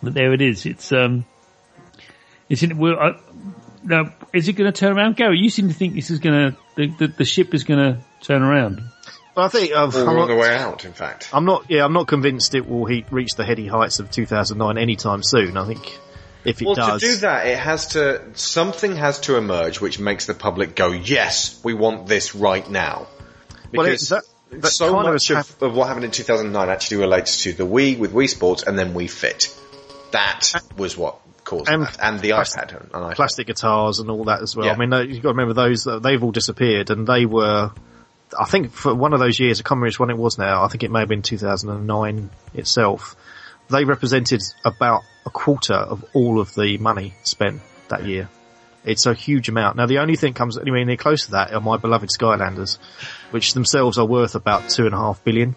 But there it is. It's um, it's in. Well, I, now, is it going to turn around, Gary? You seem to think this is going to the, the the ship is going to turn around. But I think uh, Or I'm, on the way out, in fact. I'm not. Yeah, I'm not convinced it will he, reach the heady heights of 2009 anytime soon. I think if it Well, does, to do that, it has to, something has to emerge which makes the public go, yes, we want this right now. Well, Because that- that so of much of, of what happened in 2009 actually relates to the Wii with Wii Sports and then Wii Fit. That was what caused And that. And the plastic- iPad. And iPad. plastic guitars and all that as well. Yeah. I mean, you've got to remember those, they've all disappeared and they were, I think for one of those years, I can't remember which one it was now, I think it may have been 2009 itself, they represented about a quarter of all of the money spent that year. It's a huge amount. Now the only thing comes anywhere near close to that are my beloved Skylanders, which themselves are worth about two and a half billion.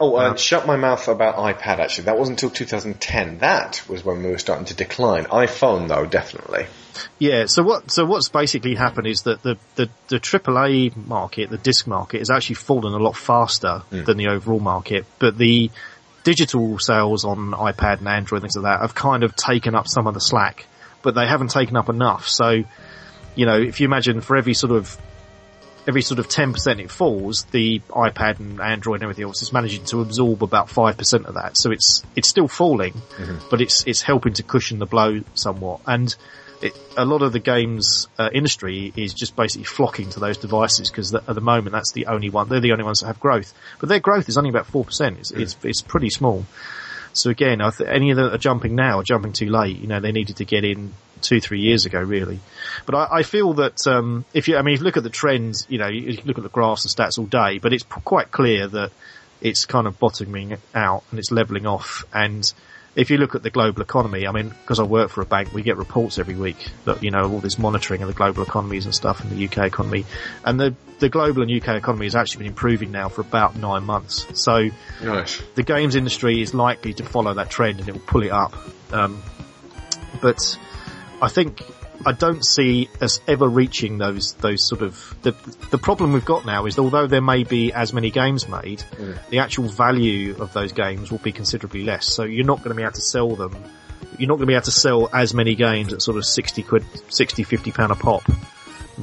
Oh, uh, Um, shut my mouth about iPad actually. That wasn't until 2010. That was when we were starting to decline. iPhone though, definitely. Yeah, so what, so what's basically happened is that the, the, the AAA market, the disc market, has actually fallen a lot faster than the overall market, but the digital sales on iPad and Android and things like that have kind of taken up some of the slack, but they haven't taken up enough. So, you know, if you imagine for every sort of every sort of 10% it falls, the iPad and Android and everything else is managing to absorb about 5% of that. So it's, it's still falling, mm-hmm. but it's, it's helping to cushion the blow somewhat. And it, a lot of the games uh, industry is just basically flocking to those devices because at the moment that's the only one, they're the only ones that have growth. But their growth is only about 4%. It's, it's, it's pretty small. So again, I th- any of them that are jumping now are jumping too late. You know, they needed to get in two, three years ago, really. But I, I feel that um, if you, I mean, if you look at the trends, you know, you you look at the graphs and stats all day, but it's p- quite clear that it's kind of bottoming out and it's leveling off. And if you look at the global economy, I mean, because I work for a bank, we get reports every week that, you know, all this monitoring of the global economies and stuff and the UK economy. And the, the global and UK economy has actually been improving now for about nine months. So, Nice. the games industry is likely to follow that trend and it will pull it up. Um, but I think I don't see us ever reaching those those sort of the the problem we've got now is that although there may be as many games made, the actual value of those games will be considerably less. So you're not going to be able to sell them. You're not going to be able to sell as many games at sort of 60 quid, 60, 50 pound a pop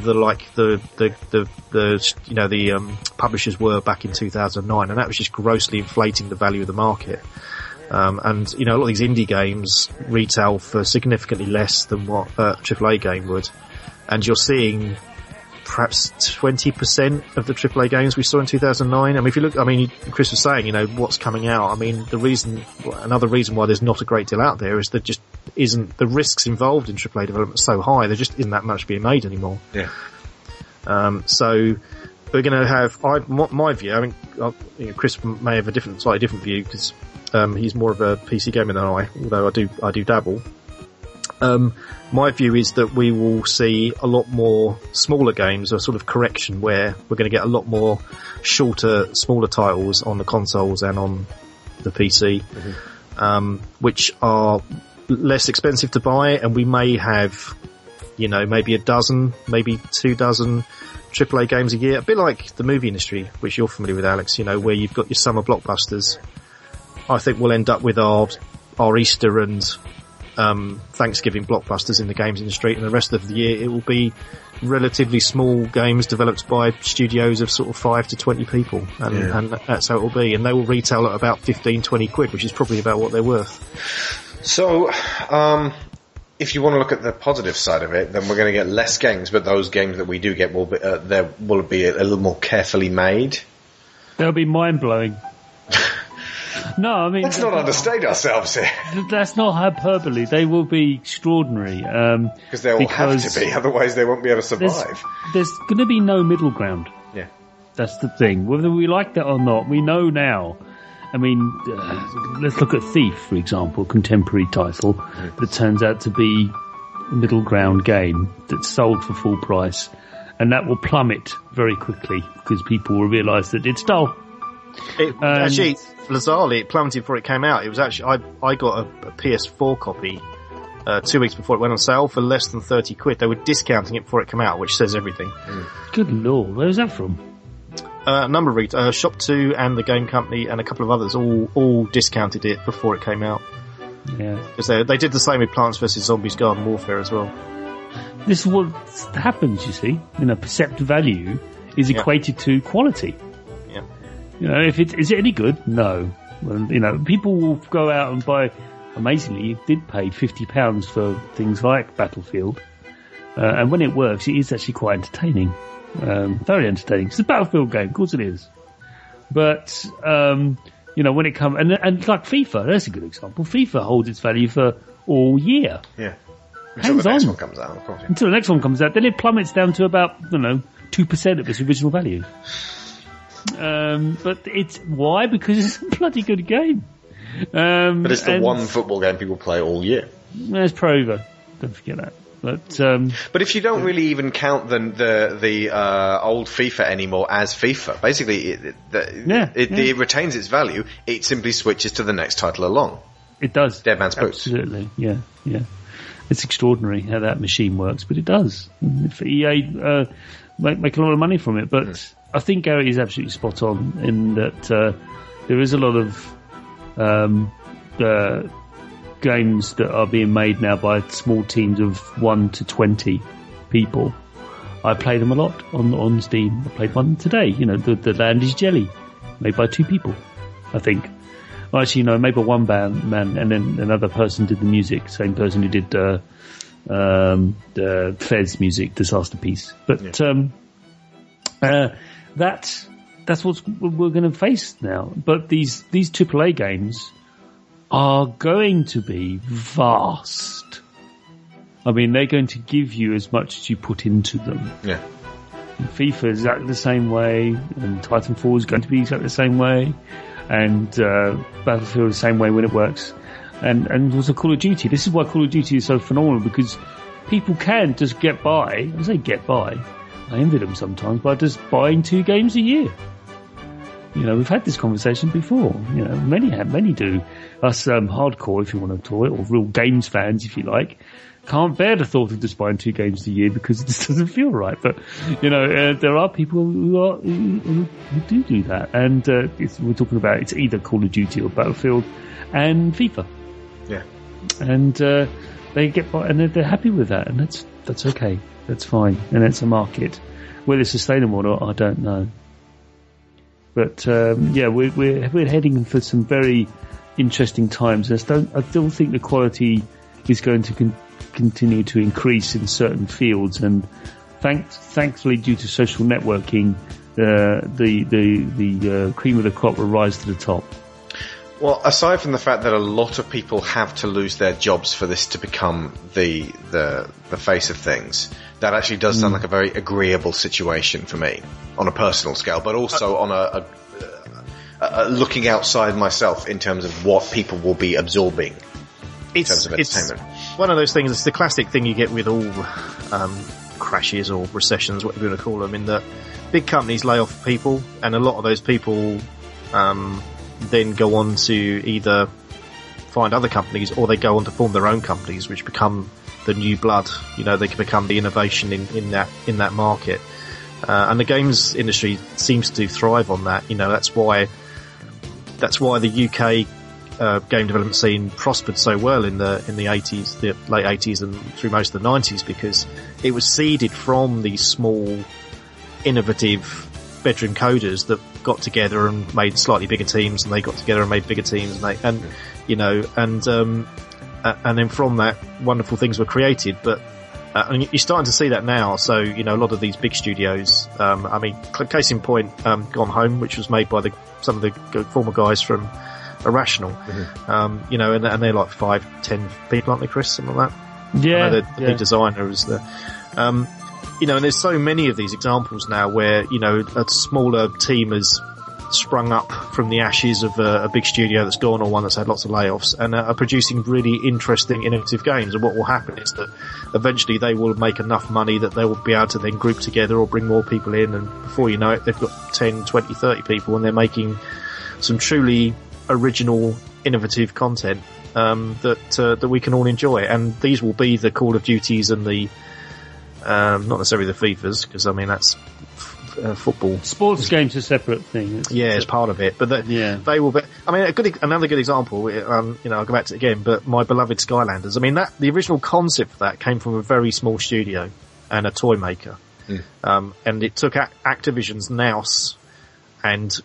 the like the the the, the you know the um, publishers were back in 2009, and that was just grossly inflating the value of the market. Um, and you know a lot of these indie games retail for significantly less than what a AAA game would, and you're seeing perhaps 20% of the AAA games we saw in 2009. I mean, if you look, I mean, Chris was saying, you know, what's coming out. I mean, the reason, another reason why there's not a great deal out there is there just isn't, the risks involved in AAA development so high, there just isn't that much being made anymore. Yeah. Um, so we're going to have, I, my, view, I mean, uh, you know, Chris may have a different, slightly different view because um, he's more of a PC gamer than I, although I do, I do dabble. Um, my view is that we will see a lot more smaller games, a sort of correction where we're going to get a lot more shorter, smaller titles on the consoles and on the PC, um, which are less expensive to buy, and we may have, you know, maybe a dozen, maybe two dozen AAA games a year, a bit like the movie industry, which you're familiar with, Alex. You know, where you've got your summer blockbusters. I think we'll end up with our our Easter and um, Thanksgiving blockbusters in the games industry, and the rest of the year it will be relatively small games developed by studios of sort of five to twenty people, and, Yeah. and that's how it will be. And they will retail at about 15, 20 quid, which is probably about what they're worth. So, um, if you want to look at the positive side of it, then we're going to get less games, but those games that we do get will be, uh, there will be a, a little more carefully made. They'll be mind blowing. no, I mean Let's not understate ourselves here, that's not hyperbole. They will be extraordinary. Um, because they will have to be, otherwise they won't be able to there's, survive. there's going to be no middle ground. Yeah. That's the thing. Whether we like that or not, we know now. I mean, uh, let's look at Thief, for example, contemporary title that turns out to be a middle ground game that's sold for full price, and that will plummet very quickly because people will realise that it's dull. It, Um, actually, bizarrely, it plummeted before it came out. It was actually I I got a, a PS4 copy uh, two weeks before it went on sale for less than thirty quid. They were discounting it before it came out, which says everything. Good lord, where's that from? Uh, a number of ret- uh, ShopTo and the Game Company and a couple of others all all discounted it before it came out Yeah, because they they did the same with Plants vs Zombies Garden Warfare as well. this is what happens. You see, you know, perceived value is Yeah. equated to quality. You know, if it is it any good? No. Well, you know, people will go out and buy. Amazingly, you did pay fifty pounds for things like Battlefield, uh, and when it works, it is actually quite entertaining. Um, very entertaining. It's a Battlefield game, of course it is. But um, you know, when it comes and and like FIFA, that's a good example. FIFA holds its value for all year Yeah. Until the next on. one comes out, of course. yeah. until the next one comes out. Then it plummets down to about you know two percent of its original value. Um, but it's why because it's a bloody good game. Um, But it's the one football game people play all year. There's Pro Evo. Don't forget that. But um, But if you don't really even count the the the uh, old FIFA anymore as FIFA, basically it, it, the, Yeah, it, yeah. it retains its value. It simply switches to the next title along. it does. Dead Man's Boots. Absolutely. Yeah. Yeah. It's extraordinary how that machine works, but it does. If EA uh, make make a lot of money from it, but I think Gary is absolutely spot on in that uh, there is a lot of um, uh, games that are being made now by small teams of one to twenty people. I play them a lot on on Steam. I played one today. You know, the the Land is Jelly, made by two people, I think. Well, actually, no, made by one band man, and then another person did the music. Same person who did uh, um, the Fez music, Disasterpeace. But um, uh, that that's what we're going to face now. But these these AAA games are going to be vast. I mean, they're going to give you as much as you put into them. Yeah. FIFA is exactly the same way, and Titanfall is going to be exactly the same way, and uh, Battlefield the same way when it works, and and also Call of Duty. This is why Call of Duty is so phenomenal because people can just get by. I say get by. I envy them sometimes by just buying two games a year. You know, we've had this conversation before. You know, many have, many do. Us um, hardcore, if you want to call it, or real games fans, if you like, can't bear the thought of just buying two games a year because it just doesn't feel right. But you know, uh, there are people who are who, who do do that, and uh, it's, we're talking about it's either Call of Duty or Battlefield and FIFA, Yeah. and uh, they get by, and they're, they're happy with that, and that's that's okay, that's fine, and it's a market. Whether it's sustainable or not, I don't know. But um, yeah, we're, we're we're heading for some very interesting times. I don't I still think the quality is going to con- continue to increase in certain fields, and thank, thankfully, due to social networking, uh, the the the uh, cream of the crop will rise to the top. Well, aside from the fact that a lot of people have to lose their jobs for this to become the the the face of things, that actually does sound like a very agreeable situation for me on a personal scale, but also on a, a, a, a looking outside myself in terms of what people will be absorbing in It's terms of it's entertainment. one of those things. It's the classic thing you get with all um, crashes or recessions, whatever you want to call them. In that big companies lay off people, and a lot of those people um, then go on to either find other companies or they go on to form their own companies, which become the new blood. You know, they can become the innovation in, in that in that market. Uh, and the games industry seems to thrive on that. You know, that's why that's why the UK uh, game development scene prospered so well in the in the 80s, the late 80s, and through most of the 90s because it was seeded from these small, innovative bedroom coders that got together and made slightly bigger teams, and they got together and made bigger teams, and they and you know and um, and then from that, wonderful things were created. But uh, and you're starting to see that now. So you know, a lot of these big studios. Um, I mean, case in point, um, Gone Home, which was made by the some of the former guys from Irrational. Um, you know, and, and they're like five, ten people, aren't they, Chris? Something like that. Yeah, the, the yeah. big designer is the, um, you know, and there's so many of these examples now where, you know, a smaller team has sprung up from the ashes of a, a big studio that's gone or one that's had lots of layoffs and are producing really interesting, innovative games. And what will happen is that eventually they will make enough money that they will be able to then group together or bring more people in. And before you know it, they've got 10, 20, 30 people and they're making some truly original, innovative content um, that uh, that we can all enjoy. And these will be the Call of Duties and the um, not necessarily the FIFAs because I mean that's f- uh, football. Sports games are a separate thing. It's- Yeah, it's part of it, but the, Yeah. they will be. I mean, a good another good example. Um, you know, I'll go back to it again, but my beloved Skylanders. I mean, that the original concept for that came from a very small studio and a toy maker, um, and it took Ac- Activision's nous and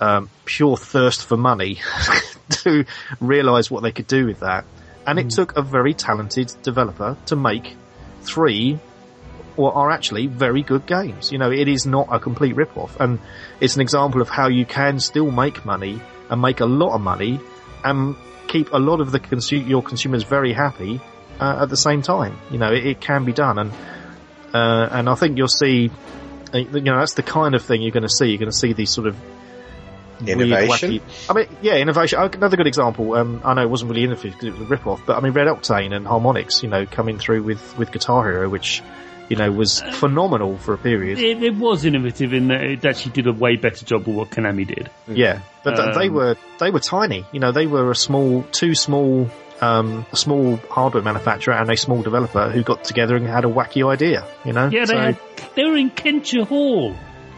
um, pure thirst for money to realise what they could do with that. And it took a very talented developer to make three or are actually very good games. You know, it is not a complete rip-off. And it's an example of how you can still make money and make a lot of money and keep a lot of the consu- your consumers very happy uh, at the same time. You know, it, it can be done. And, uh, and I think you'll see, uh, you know, that's the kind of thing you're going to see. You're going to see these sort of weird, Innovation. wacky- I mean, yeah, innovation. Oh, Another good example. Um, I know it wasn't really innovative because it was a rip-off, but I mean, Red Octane and Harmonix, you know, coming through with with Guitar Hero, which you know was phenomenal for a period. It, it was innovative in that it actually did a way better job of what Konami did. Yeah, but th- they Um, were they were tiny. You know, they were a small, two small, um, a small hardware manufacturer and a small developer who got together and had a wacky idea. You know, Yeah, they So- had, they were in Kentia Hall.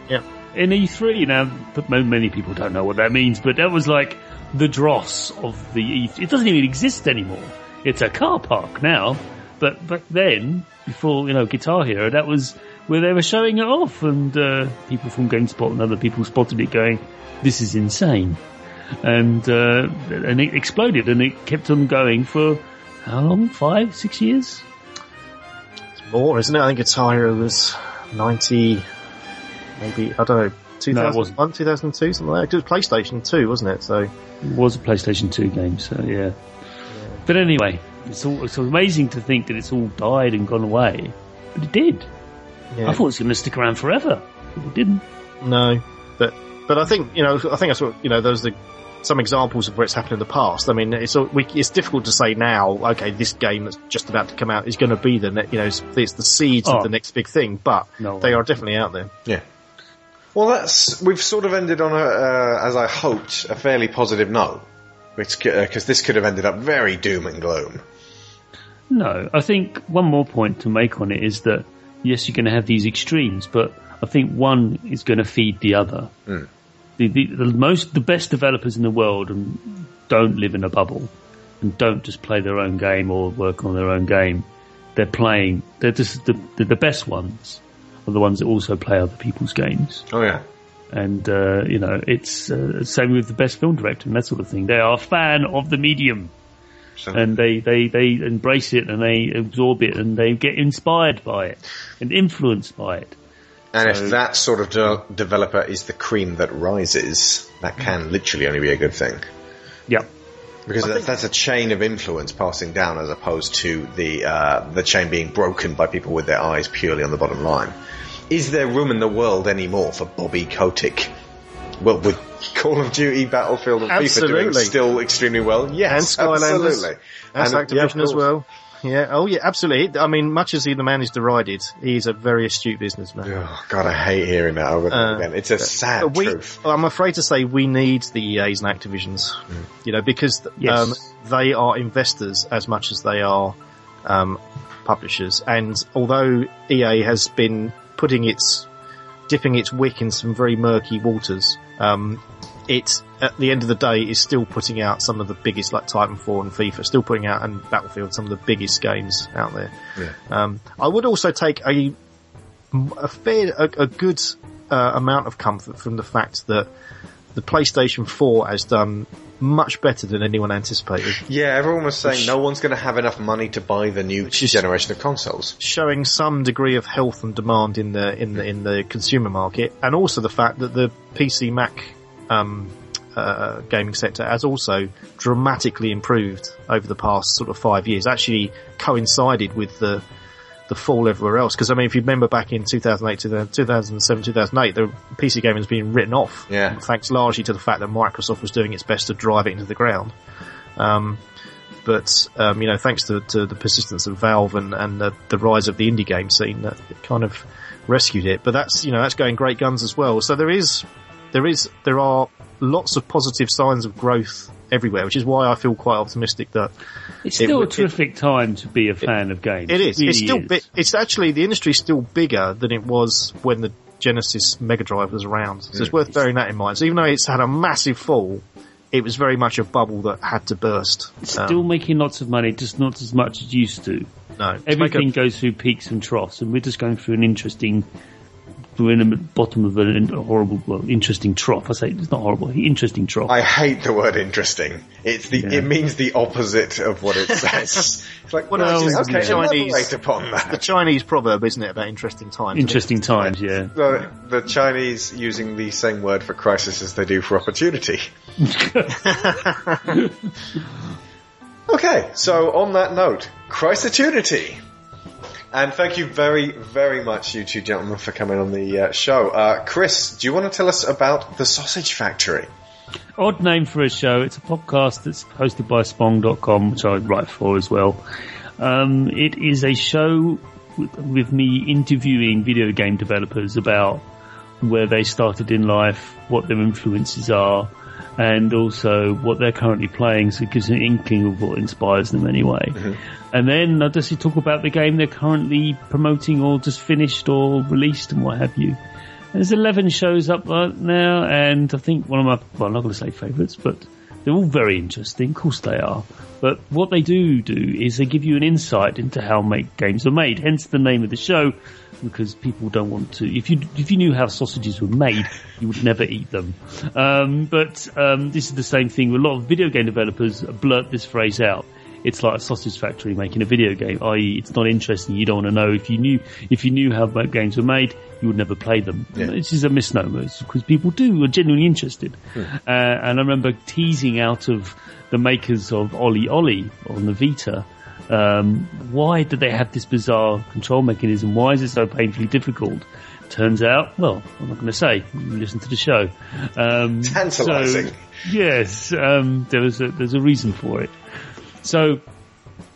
Yeah. In E3 now, but many people don't know what that means, but that was like the dross of the E3. It doesn't even exist anymore. It's a car park now, but back then, before, you know, Guitar Hero, that was where they were showing it off and, uh, people from GameSpot and other people spotted it going, this is insane. And, uh, and it exploded and it kept on going for how long? Five, six years? It's more, isn't it? I think Guitar Hero was ninety, maybe I don't know, two No, it thousand wasn't. one, two thousand two, something like that. It was PlayStation Two, wasn't it? So It was a PlayStation 2 game, so yeah. But anyway, it's all, it's amazing to think that it's all died and gone away. But it did. yeah. I thought it was going to stick around forever. But it didn't. No, but but I think you know I think that's what you know. Those are the, some examples of where it's happened in the past. I mean, it's all- we, it's difficult to say now. Okay, this game that's just about to come out is going to be the ne- you know it's, it's the seeds Oh. of the next big thing, but No they are definitely out there. Yeah. Well, that's we've sort of ended on a, uh, as I hoped, a fairly positive note, because this could have ended up very doom and gloom. No, I think one more point to make on it is that yes, you're going to have these extremes, but I think one is going to feed the other. The, the, the most, the best developers in the world don't live in a bubble and don't just play their own game or work on their own game. They're playing, they're just the, the, the best ones are the ones that also play other people's games. Oh yeah. And, uh, you know, it's, uh, same with the best film director and that sort of thing. They are a fan of the medium So, and they, they, they embrace it and they absorb it and they get inspired by it and influenced by it. and so- if that sort of de- developer is the cream that rises, that can literally only be a good thing. Yeah. Because that, that's a chain of influence passing down as opposed to the uh, the chain being broken by people with their eyes purely on the bottom line. Is there room in the world anymore for Bobby Kotick? Well, with Call of Duty, Battlefield, and FIFA doing Absolutely. still extremely well, yes, And Skylanders. absolutely. That's And, yeah, Activision as well. yeah. Oh, yeah, absolutely. I mean, much as he, the man is derided, he's a very astute businessman. Oh, God, I hate hearing that over Uh, again. It's a sad we, truth. I'm afraid to say we need the EAs and Activisions, you know, because Yes. um, they are investors as much as they are um, publishers. And although EA has been putting its dipping its wick in some very murky waters, um, it at the end of the day is still putting out some of the biggest, like Titanfall and FIFA, still putting out and Battlefield some of the biggest games out there. Yeah. Um, I would also take a a fair, a, a good uh, amount of comfort from the fact that the PlayStation 4 has done much better than anyone anticipated, Yeah, everyone was saying no one's going to have enough money to buy the new generation of consoles. showing some degree of health and demand in the in the in the consumer market, and also the fact that the PC Mac um, uh, gaming sector has also dramatically improved over the past sort of five years. Actually, coincided with the the fall everywhere else. Because I mean, if you remember back in 2008, 2007, 2008, the PC gaming has been written off. Yeah. Thanks largely to the fact that Microsoft was doing its best to drive it into the ground. Um, but um, you know, thanks to, to the persistence of Valve and, and the, the rise of the indie game scene, that kind of rescued it. But that's you know that's going great guns as well. So there is there is there are lots of positive signs of growth everywhere, which is why I feel quite optimistic that It's still would- a terrific time to be a fan of games. it is. really it's still is. bi- it's actually the industry's still bigger than it was when the Genesis Mega Drive was around. So it's worth bearing that in mind. So even though it's had a massive fall, it was very much a bubble that had to burst. It's Um, still making lots of money, just not as much as it used to. no, to a- Everything goes through peaks and troughs, and we're just going through an interesting. We're in the bottom of an horrible, well, interesting trough. I say it's not horrible, interesting trough. I hate the word interesting. It's the, Yeah. it means the opposite of what it says. it's like, well, Well, actually, okay, Chinese- elaborate upon the. Chinese proverb, isn't it, about interesting times? interesting times, yeah. The, the Chinese using the same word for crisis as they do for opportunity. okay, so on that note, Christitude. And thank you very, very much, you two gentlemen, for coming on the uh, show. Uh, Chris, do you want to tell us about the Sausage Factory? Odd name for a show. It's a podcast that's hosted by Spong.com, which I write for as well. Um, it is a show with, with me interviewing video game developers about where they started in life, what their influences are, and also what they're currently playing, so it gives an inkling of what inspires them anyway. Mm-hmm. And then uh, I just talk about the game they're currently promoting or just finished or released and what have you. There's 11 shows up right now, and I think one of my, well, I'm not going to say favourites, but they're all very interesting. Of course they are. But what they do do is they give you an insight into how make games are made. Hence the name of the show, because people don't want to. If you if you knew how sausages were made, you would never eat them. Um, but um, this is the same thing. A lot of video game developers blurt this phrase out it's like a sausage factory making a video game, i.e. it's not interesting, you don't want to know. If you knew, if you knew how games were made, you would never play them. Yeah. This is a misnomer, it's because people do, are genuinely interested. Uh, and I remember teasing out of the makers of OlliOlli on the Vita, um, why did they have this bizarre control mechanism? Why is it so painfully difficult? Turns out, well, I'm not going to say. Listen to the show. Um, Tantalising. so- yes, um, there was a, there's a reason for it. So,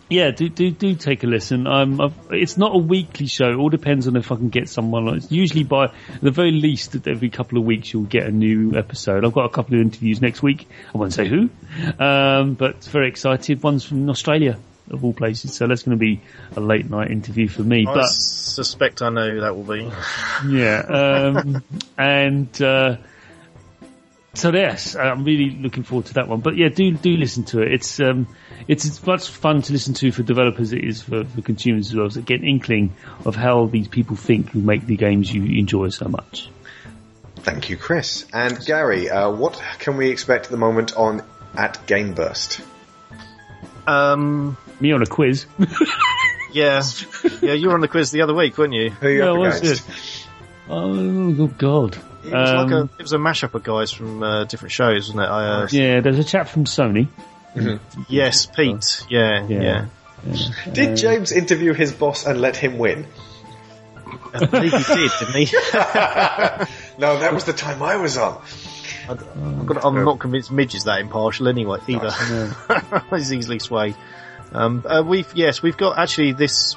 yeah, do do do take a listen. Um, I've, it's not a weekly show. It all depends on if I can get someone. on. It's usually by the very least every couple of weeks you'll get a new episode. I've got a couple of interviews next week. I won't say who, um, but very excited. One's from Australia of all places, so that's going to be a late night interview for me. I but suspect I know who that will be. yeah, um, and uh, so yes, I'm really looking forward to that one. But yeah, do do listen to it. It's um, it's as much fun to listen to for developers as it is for, for consumers as well. So get an inkling of how these people think who make the games you enjoy so much. Thank you, Chris. And Gary, uh, what can we expect at the moment on at Game Burst? Um, Me on a quiz. yeah, yeah, you were on the quiz the other week, weren't you? Who you Yeah, up was against? it? Oh good God! It was like a Um, it was a mashup of guys from uh, different shows, wasn't it? I, uh, Yeah, there's a chap from Sony. yes, Pete. Yeah, Yeah. yeah. Did James interview his boss and let him win? I believe he did, didn't he? No, that was the time I was on. I'm, gonna- I'm not convinced Midge is that impartial anyway either. He's easily swayed. Um, uh, we've yes, we've got actually this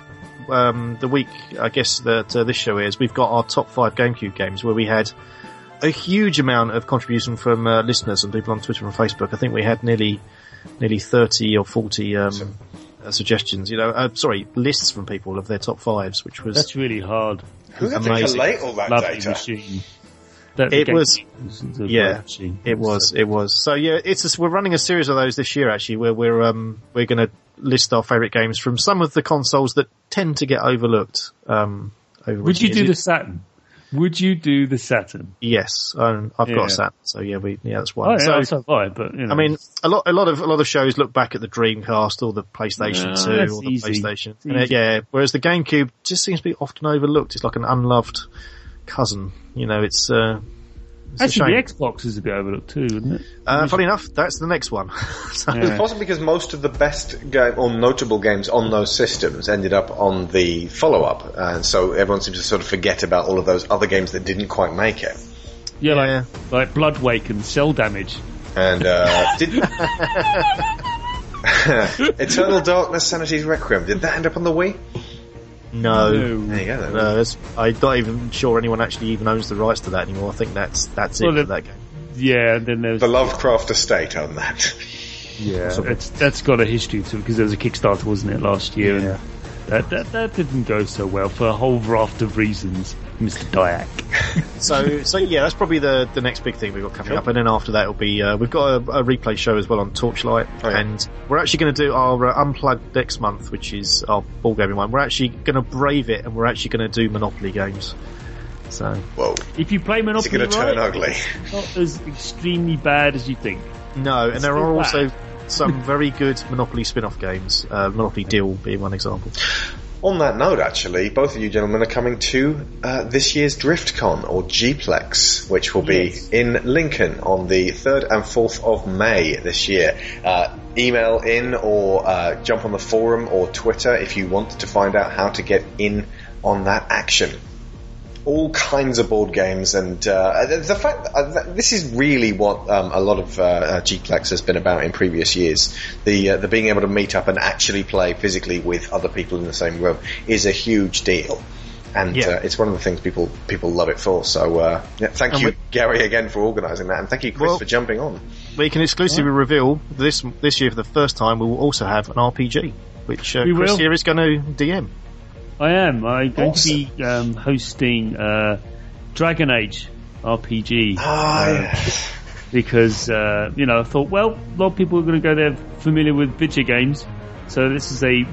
um, the week I guess that uh, this show is. We've got our top five GameCube games where we had a huge amount of contribution from uh, listeners and people on Twitter and Facebook. I think we had nearly nearly thirty or forty um, uh, suggestions. You know, uh, sorry, lists from people of their top fives, which was That's really hard. Who had to amazing. collate all that Lovely data? machine. That- It was- yeah. It was, it was. So yeah, it's just, we're running a series of those this year actually, where we're um we're going to list our favourite games from some of the consoles that tend to get overlooked. Um, over Would you recent do the. Saturn? Would you do the Saturn? Yes, um, I've got a Saturn, so yeah, we yeah that's Oh, one. yeah, so so I, but you know. I mean, a lot a lot of a lot of shows look back at the Dreamcast or the PlayStation No, Two or the easy. PlayStation, It's And, uh, yeah. Whereas the GameCube just seems to be often overlooked. It's like an unloved cousin. You know, it's. Uh, it's a actually, shame. the Xbox is a bit overlooked too, isn't it? Uh, funny enough, that's the next one. so, Yeah. Possibly because most of the best game or notable games on those systems ended up on the follow-up, and so everyone seems to sort of forget about all of those other games that didn't quite make it. Yeah, Yeah. like like Blood Wake and Cel Damage. And uh, did Eternal Darkness, Sanity's Requiem, did that end up on the Wii? No. There you go. Then. No, I'm not even sure anyone actually even owns the rights to that anymore. I think that's that's it Well, for the- that game. Yeah, and then there's the Lovecraft estate on that. yeah, that's that's got a history to it because there was a Kickstarter, wasn't it, last year? Yeah. And that, that that didn't go so well for a whole raft of reasons, Mr. Dyack. So, so yeah, that's probably the the next big thing we've got coming Sure. up, and then after that it'll be uh, we've got a, a replay show as well on Torchlight, Oh, yeah. and we're actually going to do our uh, unplugged next month, which is our ball gaming one. We're actually going to brave it, and we're actually going to do Monopoly games. So, Whoa, If you play Monopoly, it Monopoly going to turn ugly? it's not as extremely bad as you think. no, and there are bad. also some very good Monopoly spin-off games. Uh, Monopoly Deal being one example. On that note, actually, both of you gentlemen are coming to uh, this year's DriftCon or Gplex, which will be in Lincoln on the 3rd and 4th of May this year. Uh, email in or uh, jump on the forum or Twitter if you want to find out how to get in on that action. All kinds of board games, and uh, the the fact uh, this is really what um, a lot of uh, uh, Gplex has been about in previous years. The uh, the being able to meet up and actually play physically with other people in the same room is a huge deal, and Yeah. uh, it's one of the things people people love it for. So uh, yeah, thank And you, we- Gary, again for organising that, and thank you, Chris, Well- for jumping on. We can exclusively reveal this this year for the first time. We will also have an RPG, which uh, Chris will. here is going to DM. I am. I'm going Awesome. to be um, hosting uh, Dragon Age RPG. Ah, uh, yes. because uh, you know I thought, well, a lot of people are going to go there familiar with video games, so this is a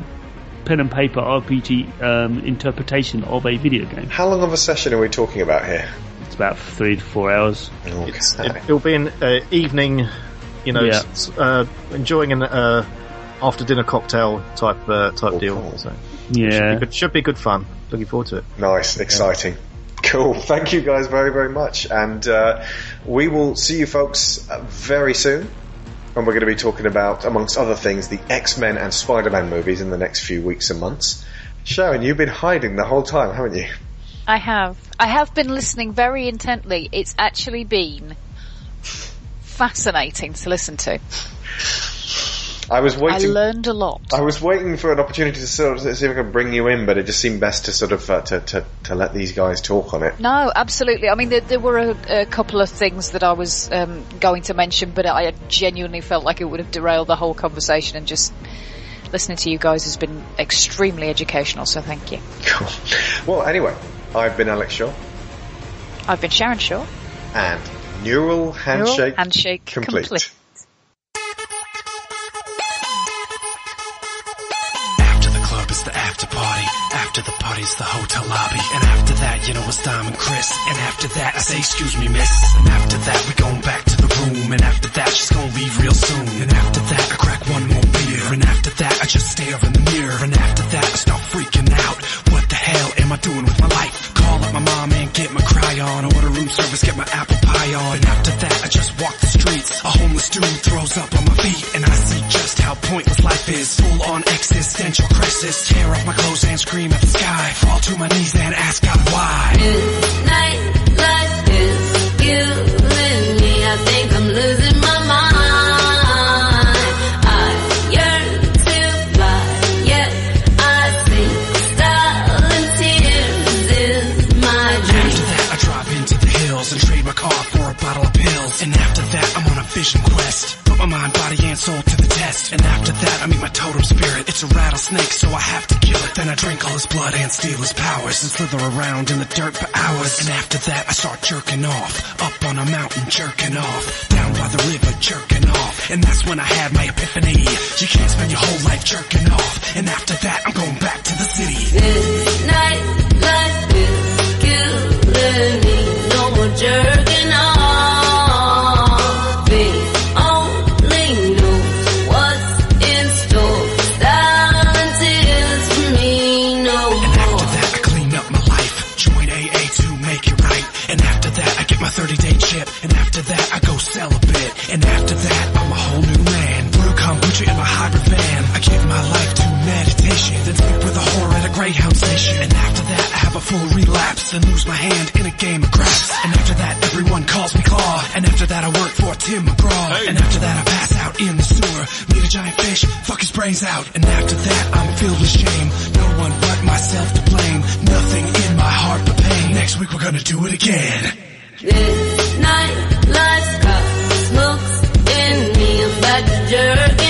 pen and paper RPG um, interpretation of a video game. How long of a session are we talking about here? It's about three to four hours. Okay. It's, it, it'll be an uh, evening, you know, Yeah. uh, enjoying an uh, after dinner cocktail type uh, type Oh, deal. cool. So Yeah, it should be good fun. Looking forward to it. Nice, exciting. Cool. Thank you guys very, very much. And uh, we will see you folks uh, very soon. And we're going to be talking about, amongst other things, the X-Men and Spider-Man movies in the next few weeks and months. Sharon, you've been hiding the whole time, haven't you? I have. I have been listening very intently. It's actually been fascinating to listen to. I was waiting. I learned a lot. I was waiting for an opportunity to sort of see if I could bring you in, but it just seemed best to sort of uh, to, to to let these guys talk on it. No, absolutely. I mean, there, there were a, a couple of things that I was um, going to mention, but I genuinely felt like it would have derailed the whole conversation. And just listening to you guys has been extremely educational. So thank you. Cool. Well, anyway, I've been Alex Shaw, I've been Sharon Shaw. and Neural Handshake, Neural handshake complete. complete. After the party's the hotel lobby. And after that, you know it's Diamond Chris. And after that, I say, excuse me, miss. And after that, we going back to the room. And after that, she's gonna leave real soon. And after that, I crack one more beer. And after that, I just stare in the mirror. And after that, I start freaking out. What the hell am I doing with my life? Cry on. Order room service, get my apple pie on. And after that, I just walk the streets. A homeless dude throws up on my feet. And I see just how pointless life is. Full on existential crisis. Tear off my clothes and scream at the sky. Fall to my knees and ask God why. Nightlife is killing I'm on a vision quest. Put my mind, body, and soul to the test. And after that, I meet my totem spirit. It's a rattlesnake, so I have to kill it. Then I drink all his blood and steal his powers and slither around in the dirt for hours. And after that, I start jerking off. Up on a mountain, jerking off. Down by the river, jerking off. And that's when I had my epiphany. You can't spend your whole life jerking off. And after that, I'm going back to the city. This night life is killing me. No more jerking and lose my hand in a game of craps. And after that, everyone calls me Claw. And after that, I work for Tim McGraw. Hey. And after that, I pass out in the sewer. Meet a giant fish, fuck his brains out. And after that, I'm filled with shame. No one but myself to blame. Nothing in my heart but pain. Next week, we're gonna do it again. This night, life's cup smokes in me a badger in.